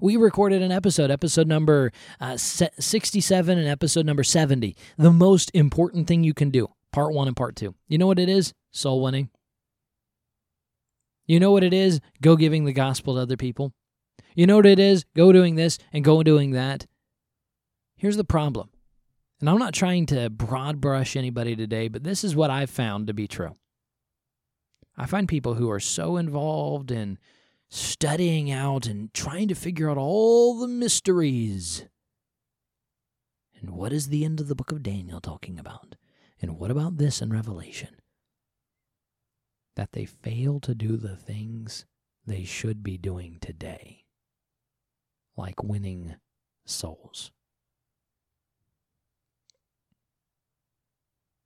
Speaker 11: we recorded an episode, episode number uh, 67 and episode number 70. The most important thing you can do, part one and part two. You know what it is? Soul winning. You know what it is? Go giving the gospel to other people. You know what it is? Go doing this and go doing that. Here's the problem. And I'm not trying to broad brush anybody today, but this is what I've found to be true. I find people who are so involved in studying out and trying to figure out all the mysteries. And what is the end of the book of Daniel talking about? And what about this in Revelation? That they fail to do the things they should be doing today, like winning souls.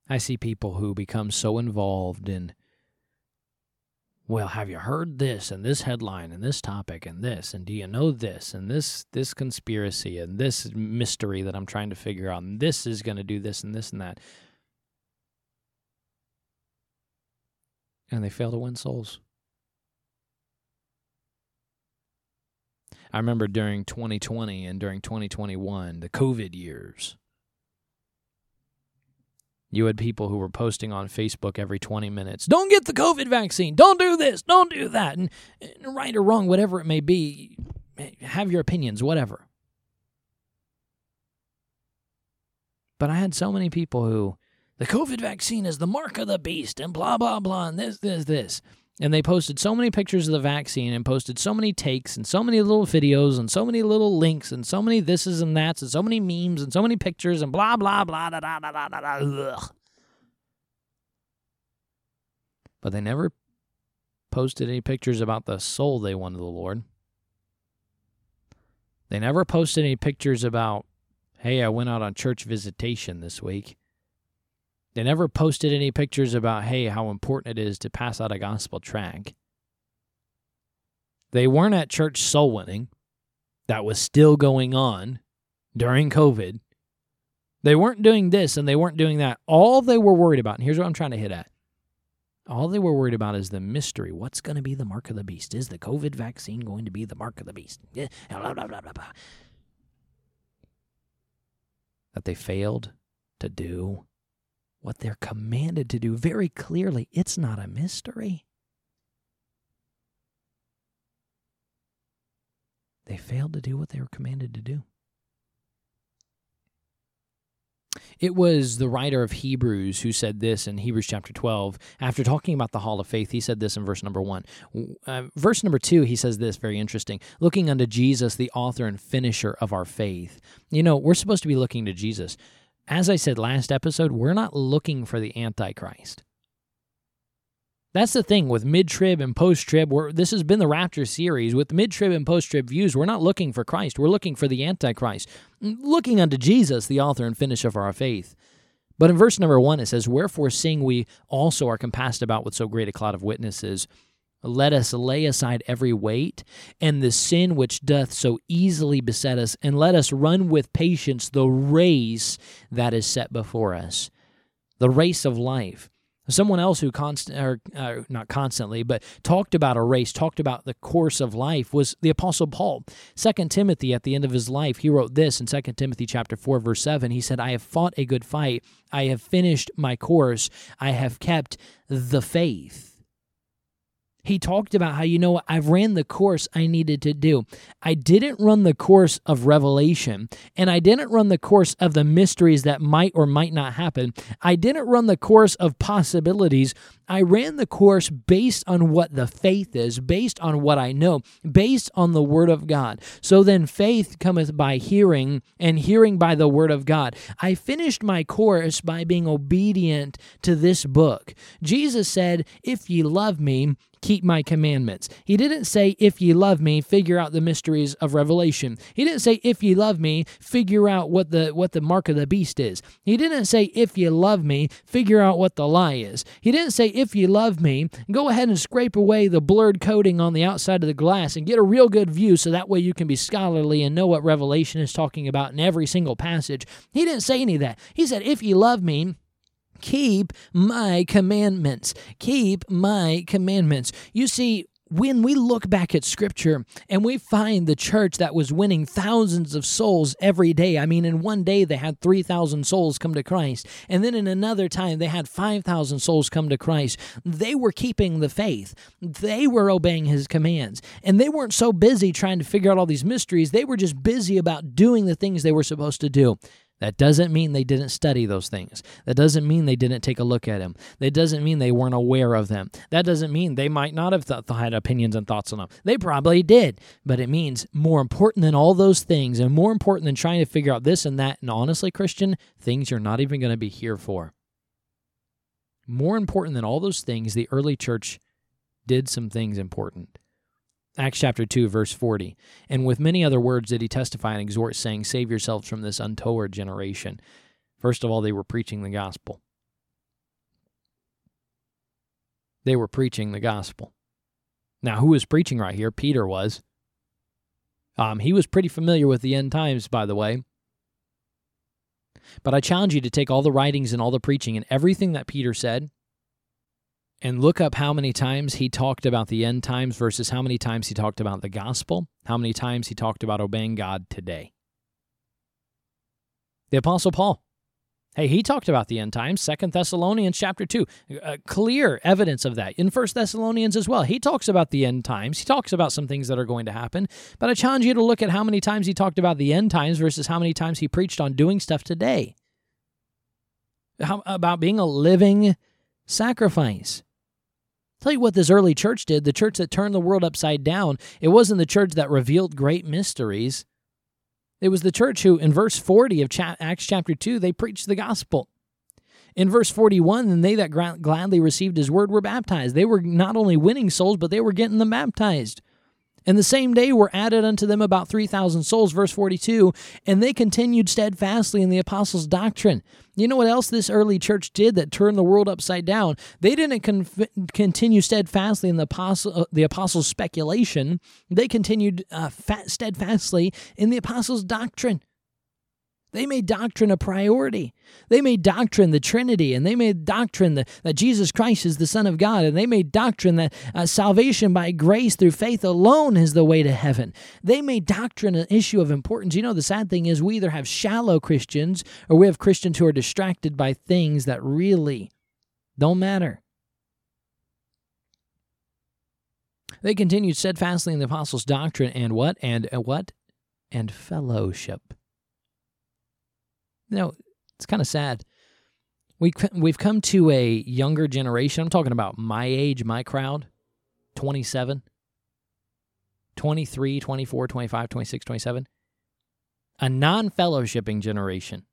Speaker 11: I see people who become so involved in well have you heard this and this headline and this topic and this? And do you know this and this this conspiracy and this mystery that i'm trying to figure out? And this is going to do this and this and that. And they fail to win souls. I remember during 2020 and during 2021 the covid years you had people who were posting on Facebook every 20 minutes, don't get the COVID vaccine, don't do this, don't do that. And, right or wrong, whatever it may be, have your opinions, whatever. But I had so many people who, the COVID vaccine is the mark of the beast, and blah, blah, blah, and this, this, this. And they posted so many pictures of the vaccine and posted so many takes and so many little videos and so many little links and so many thises and that's and so many memes and so many pictures and blah, blah, blah, da, da, da, da, da, da. Ugh. But they never posted any pictures about the soul they won to the Lord. They never posted any pictures about, hey, I went out on church visitation this week. They never posted any pictures about, hey, how important it is to pass out a gospel tract. They weren't at church soul winning. That was still going on during COVID. They weren't doing this and they weren't doing that. All they were worried about, and here's what I'm trying to hit at. All they were worried about is the mystery. What's going to be the mark of the beast? Is the COVID vaccine going to be the mark of the beast? Eh, blah, blah, blah, that they failed to do what they're commanded to do very clearly. It's not a mystery. They failed to do what they were commanded to do. It was the writer of Hebrews who said this in Hebrews chapter 12. After talking about the hall of faith, he said this in verse number one. Uh, verse number two, he says this very interesting looking unto Jesus, the author and finisher of our faith. You know, we're supposed to be looking to Jesus. As I said last episode, we're not looking for the Antichrist. That's the thing with mid trib and post trib. This has been the Rapture series. With mid trib and post trib views, we're not looking for Christ. We're looking for the Antichrist, mm, looking unto Jesus, the author and finisher of our faith. But in verse number one, it says, Wherefore, seeing we also are compassed about with so great a cloud of witnesses, let us lay aside every weight and the sin which doth so easily beset us, and let us run with patience the race that is set before us, the race of life. Someone else who constant or uh, not constantly, but talked about a race, talked about the course of life was the apostle Paul. Second Timothy at the end of his life, he wrote this in Second Timothy chapter 4 verse 7. He said, "I have fought a good fight. I have finished my course. I have kept the faith." He talked about how, you know I've ran the course I needed to do. I didn't run the course of revelation, and I didn't run the course of the mysteries that might or might not happen. I didn't run the course of possibilities. I ran the course based on what the faith is, based on what I know, based on the Word of God. So then faith cometh by hearing, and hearing by the Word of God. I finished my course by being obedient to this book. Jesus said, If ye love me, keep my commandments. He didn't say, if ye love me, figure out the mysteries of Revelation. He didn't say, if ye love me, figure out what the what the mark of the beast is. He didn't say, if ye love me, figure out what the lie is. He didn't say, if ye love me, go ahead and scrape away the blurred coating on the outside of the glass and get a real good view so that way you can be scholarly and know what Revelation is talking about in every single passage. He didn't say any of that. He said, if ye love me, keep my commandments. Keep my commandments. You see, when we look back at scripture and we find the church that was winning thousands of souls every day, I mean, in one day they had 3,000 souls come to Christ, and then in another time they had 5,000 souls come to Christ, they were keeping the faith. They were obeying his commands. And they weren't so busy trying to figure out all these mysteries, they were just busy about doing the things they were supposed to do. That doesn't mean they didn't study those things. That doesn't mean they didn't take a look at them. That doesn't mean they weren't aware of them. That doesn't mean they might not have th- had opinions and thoughts on them. They probably did. But it means more important than all those things and more important than trying to figure out this and that, and honestly, Christian, things you're not even going to be here for. More important than all those things, the early church did some things important. Acts chapter 2, verse 40. And with many other words did he testify and exhort, saying, Save yourselves from this untoward generation. First of all, they were preaching the gospel. They were preaching the gospel. Now, who was preaching right here? Peter was. Um, he was pretty familiar with the end times, by the way. But I challenge you to take all the writings and all the preaching and everything that Peter said and look up how many times he talked about the end times versus how many times he talked about the gospel, how many times he talked about obeying God today. The Apostle Paul. Hey, he talked about the end times, Second Thessalonians chapter 2. Uh, clear evidence of that. In First Thessalonians as well. He talks about the end times. He talks about some things that are going to happen. But I challenge you to look at how many times he talked about the end times versus how many times he preached on doing stuff today. How about being a living sacrifice. Tell you what this early church did, the church that turned the world upside down, it wasn't the church that revealed great mysteries. It was the church who, in verse 40 of Acts chapter 2, they preached the gospel. In verse 41, and they that gladly received his word were baptized. They were not only winning souls, but they were getting them baptized. And the same day were added unto them about 3,000 souls, verse 42, and they continued steadfastly in the apostles' doctrine. You know what else this early church did that turned the world upside down? They didn't conf- continue steadfastly in the, apostle, uh, the apostles' speculation, they continued uh, steadfastly in the apostles' doctrine. They made doctrine a priority. They made doctrine the Trinity, and they made doctrine that Jesus Christ is the Son of God, and they made doctrine that uh, salvation by grace through faith alone is the way to heaven. They made doctrine an issue of importance. You know, the sad thing is we either have shallow Christians or we have Christians who are distracted by things that really don't matter. They continued steadfastly in the apostles' doctrine and what? And uh, what? And fellowship. You know, it's kind of sad. We we've come to a younger generation. I'm talking about my age, my crowd, 27, 23, 24, 25, 26, 27. A non-fellowshipping generation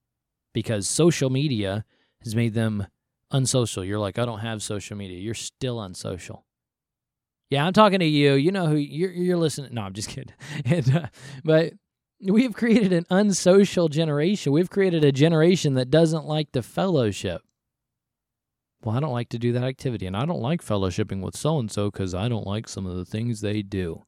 Speaker 11: because social media has made them unsocial. You're like, I don't have social media. You're still unsocial. Yeah, I'm talking to you. You know who you're, you're listening. No, I'm just kidding. <laughs> And, uh, but We've created an unsocial generation. We've created a generation that doesn't like the fellowship. Well, I don't like to do that activity, and I don't like fellowshipping with so and so because I don't like some of the things they do.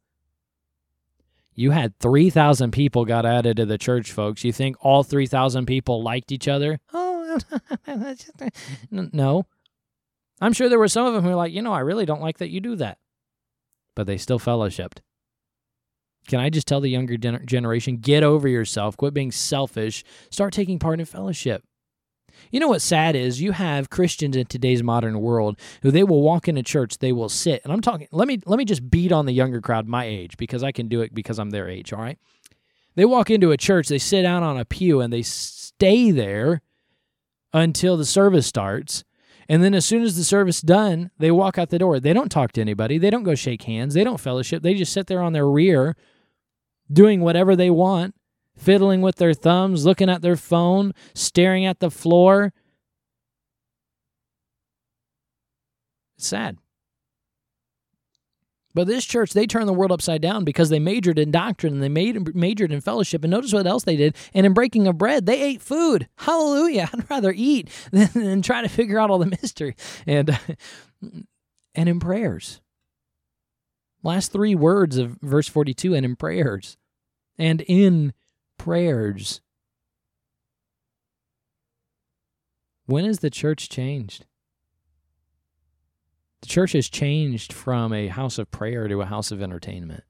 Speaker 11: You had 3,000 people got added to the church, folks. You think all 3,000 people liked each other? Oh, <laughs> no. I'm sure there were some of them who were like, you know, I really don't like that you do that. But they still fellowshipped. Can I just tell the younger generation, get over yourself, quit being selfish, start taking part in fellowship? You know what's sad is you have Christians in today's modern world who they will walk into church, they will sit, and I'm talking. Let me let me just beat on the younger crowd my age because I can do it because I'm their age. All right, they walk into a church, they sit down on a pew, and they stay there until the service starts. And then as soon as the service done, they walk out the door. They don't talk to anybody. They don't go shake hands. They don't fellowship. They just sit there on their rear doing whatever they want, fiddling with their thumbs, looking at their phone, staring at the floor. It's sad. But this church, they turned the world upside down because they majored in doctrine and they made, majored in fellowship. And notice what else they did. And in breaking of bread, they ate food. Hallelujah. <laughs> I'd rather eat than, <laughs> than try to figure out all the mystery. And, <laughs> and in prayers. Last three words of verse 42 and in prayers and in prayers. When has the church changed? The church has changed from a house of prayer to a house of entertainment.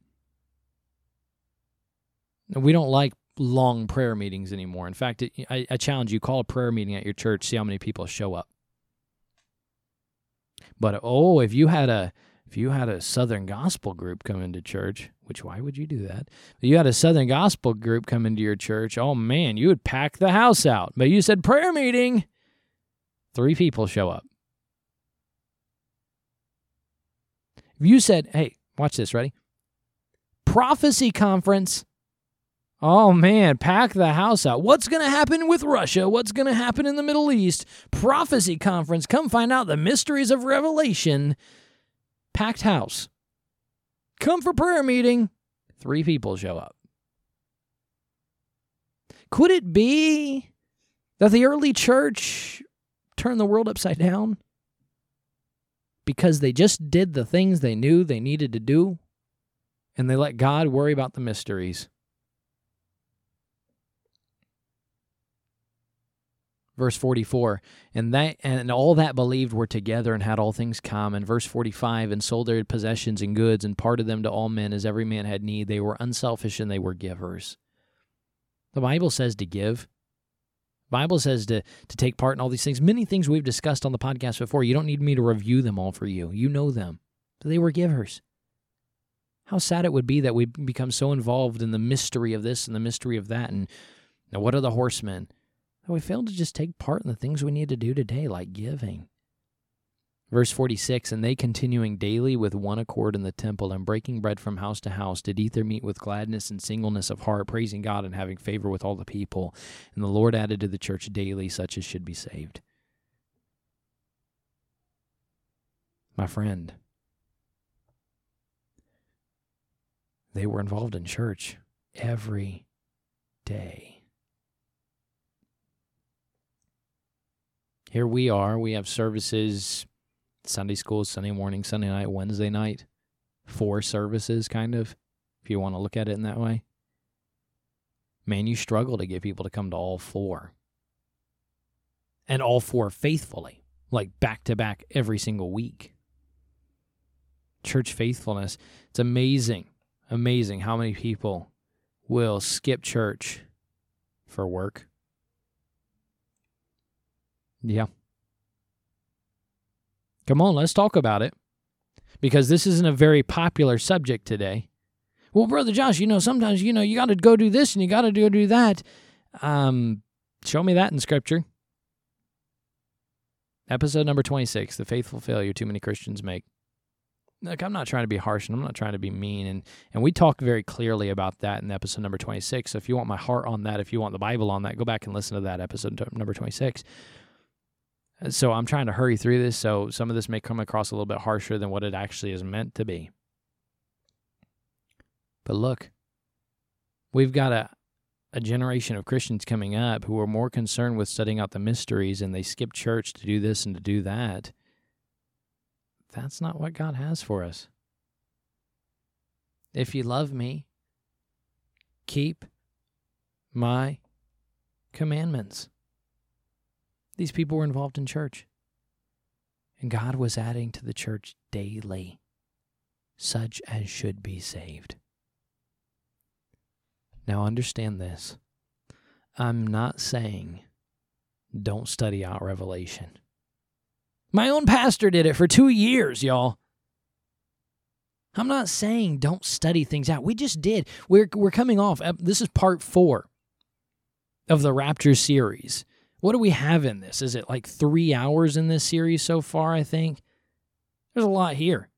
Speaker 11: We don't like long prayer meetings anymore. In fact, I challenge you call a prayer meeting at your church, see how many people show up. But oh, if you had a if you had a Southern Gospel group come into church, which why would you do that? If you had a Southern Gospel group come into your church, oh man, you would pack the house out. But you said prayer meeting, three people show up. If you said, hey, watch this, ready? Prophecy conference. Oh man, pack the house out. What's going to happen with Russia? What's going to happen in the Middle East? Prophecy conference. Come find out the mysteries of Revelation packed house. Come for prayer meeting. Three people show up. Could it be that the early church turned the world upside down? Because they just did the things they knew they needed to do and they let God worry about the mysteries. Verse 44 and that and all that believed were together and had all things common. Verse 45 and sold their possessions and goods and parted them to all men as every man had need. They were unselfish and they were givers. The bible says to give. Bible says to to take part in all these things. Many things we've discussed on the podcast before. You don't need me to review them all for you. You know them. But they were givers. How sad it would be that we become so involved in the mystery of this and the mystery of that. And now what are the horsemen that we fail to just take part in the things we need to do today, like giving. Verse 46 And they continuing daily with one accord in the temple and breaking bread from house to house did eat their meat with gladness and singleness of heart, praising God and having favor with all the people. And the Lord added to the church daily such as should be saved. My friend, they were involved in church every day. Here we are. We have services Sunday school, Sunday morning, Sunday night, Wednesday night. Four services, kind of, if you want to look at it in that way. man, you struggle to get people to come to all four. And all four faithfully, like back to back every single week. Church faithfulness, it's amazing, amazing how many people will skip church for work. Yeah. Come on, let's talk about it. Because this isn't a very popular subject today. Well, brother Josh, you know, sometimes you know you got to go do this and you got to go do that. Um, show me that in scripture. Episode number 26, the faithful failure too many Christians make. Look, I'm not trying to be harsh and I'm not trying to be mean. And, and we talk very clearly about that in episode number 26. So if you want my heart on that, if you want the Bible on that, go back and listen to that episode number 26. So I'm trying to hurry through this. So some of this may come across a little bit harsher than what it actually is meant to be. But look, we've got a, a generation of Christians coming up who are more concerned with studying out the mysteries and they skip church to do this and to do that. That's not what God has for us. If you love me, keep my commandments. These people were involved in church. And God was adding to the church daily such as should be saved. Now, understand this. I'm not saying don't study out Revelation. My own pastor did it for two years, y'all. I'm not saying don't study things out. We just did. We're, we're coming off. This is part four of the Rapture series. What do we have in this? Is it like three hours in this series so far? I think there's a lot here.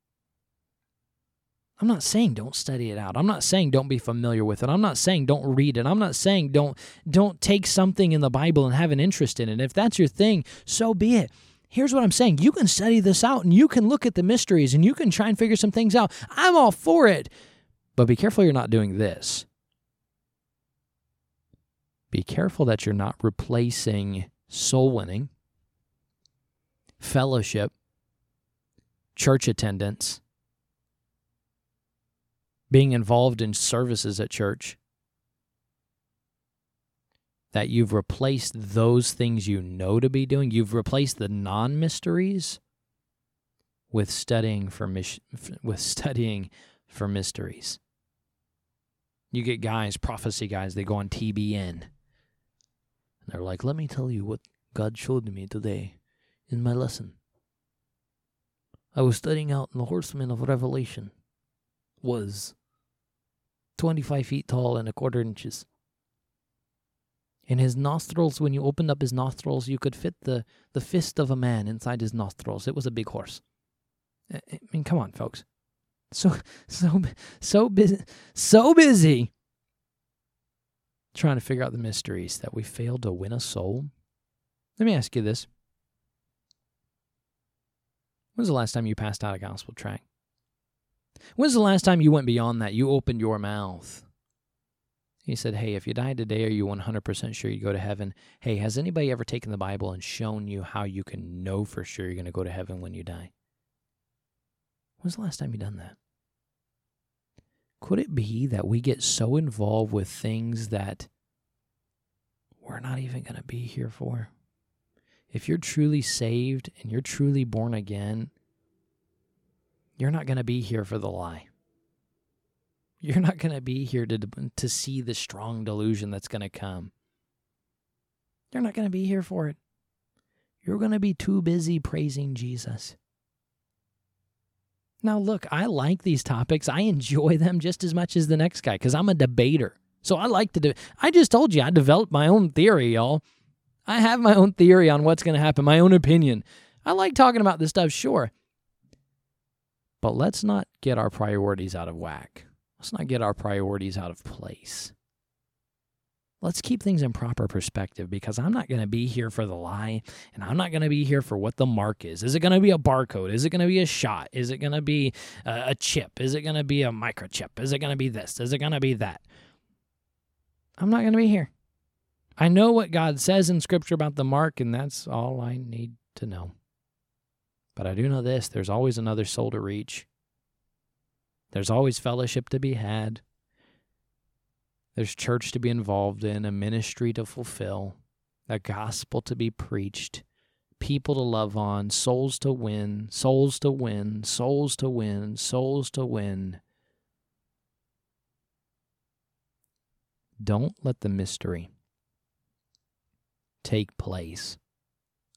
Speaker 11: I'm not saying don't study it out. I'm not saying don't be familiar with it. I'm not saying don't read it. I'm not saying don't don't take something in the Bible and have an interest in it. If that's your thing, so be it. Here's what I'm saying. You can study this out and you can look at the mysteries and you can try and figure some things out. I'm all for it. But be careful you're not doing this. Be careful that you're not replacing soul winning, fellowship, church attendance, being involved in services at church, that you've replaced those things you know to be doing, you've replaced the non mysteries with studying for mis- <laughs> with studying for mysteries. You get guys, prophecy guys, they go on TBN and they're like, let me tell you what God showed me today in my lesson. I was studying out and the horseman of Revelation was 25 feet tall and a quarter inches. In his nostrils, when you opened up his nostrils, you could fit the, the fist of a man inside his nostrils. It was a big horse. Eh, eh, I mean, come on, folks. So, so, so busy, so busy trying to figure out the mysteries that we failed to win a soul? Let me ask you this. When's the last time you passed out a gospel tract? When's the last time you went beyond that? You opened your mouth. He said, Hey, if you died today, are you 100% sure you go to heaven? Hey, has anybody ever taken the Bible and shown you how you can know for sure you're going to go to heaven when you die? When's the last time you done that? Could it be that we get so involved with things that we're not even going to be here for? If you're truly saved and you're truly born again, you're not going to be here for the lie. You're not going to be here to, to see the strong delusion that's going to come. You're not going to be here for it. You're going to be too busy praising Jesus. Now, look, I like these topics. I enjoy them just as much as the next guy because I'm a debater. So I like to do. I just told you I developed my own theory, y'all. I have my own theory on what's going to happen, my own opinion. I like talking about this stuff, sure. But let's not get our priorities out of whack. Let's not get our priorities out of place let's keep things in proper perspective because I'm not going to be here for the lie and I'm not going to be here for what the mark is. Is it going to be a barcode? Is it going to be a shot? Is it going to be a, chip? Is it going to be a microchip? Is it going to be this? Is it going to be that? I'm not going to be here. I know what God says in Scripture about the mark, and that's all I need to know. But I do know this there's always another soul to reach, there's always fellowship to be had. There's church to be involved in, a ministry to fulfill, a gospel to be preached, people to love on, souls to win, souls to win, souls to win, souls to win. Don't let the mystery take place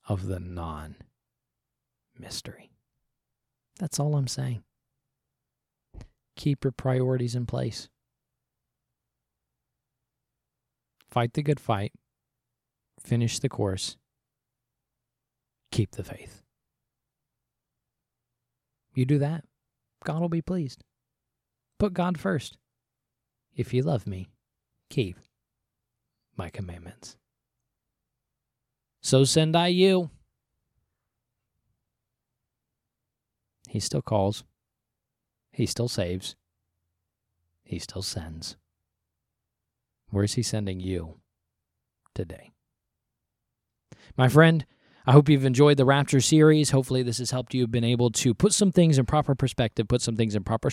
Speaker 11: of the non mystery. That's all I'm saying. Keep your priorities in place. Fight the good fight. Finish the course. Keep the faith. You do that, God will be pleased. Put God first. If you love me, keep my commandments. So send I you. He still calls. He still saves. He still sends. Where's he sending you today? My friend, I hope you've enjoyed the Rapture series. Hopefully, this has helped you been able to put some things in proper perspective, put some things in proper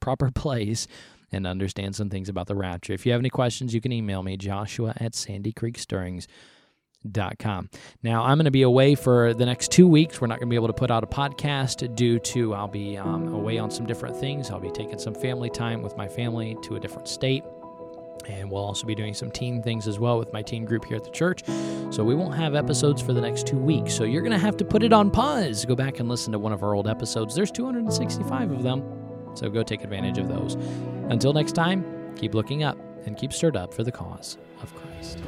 Speaker 11: proper <laughs> place, and understand some things about the Rapture. If you have any questions, you can email me, joshua at sandycreekstirrings.com. Now, I'm going to be away for the next two weeks. We're not going to be able to put out a podcast due to I'll be um, away on some different things. I'll be taking some family time with my family to a different state. And we'll also be doing some team things as well with my team group here at the church. So we won't have episodes for the next two weeks. So you're going to have to put it on pause. Go back and listen to one of our old episodes. There's 265 of them. So go take advantage of those. Until next time, keep looking up and keep stirred up for the cause of Christ.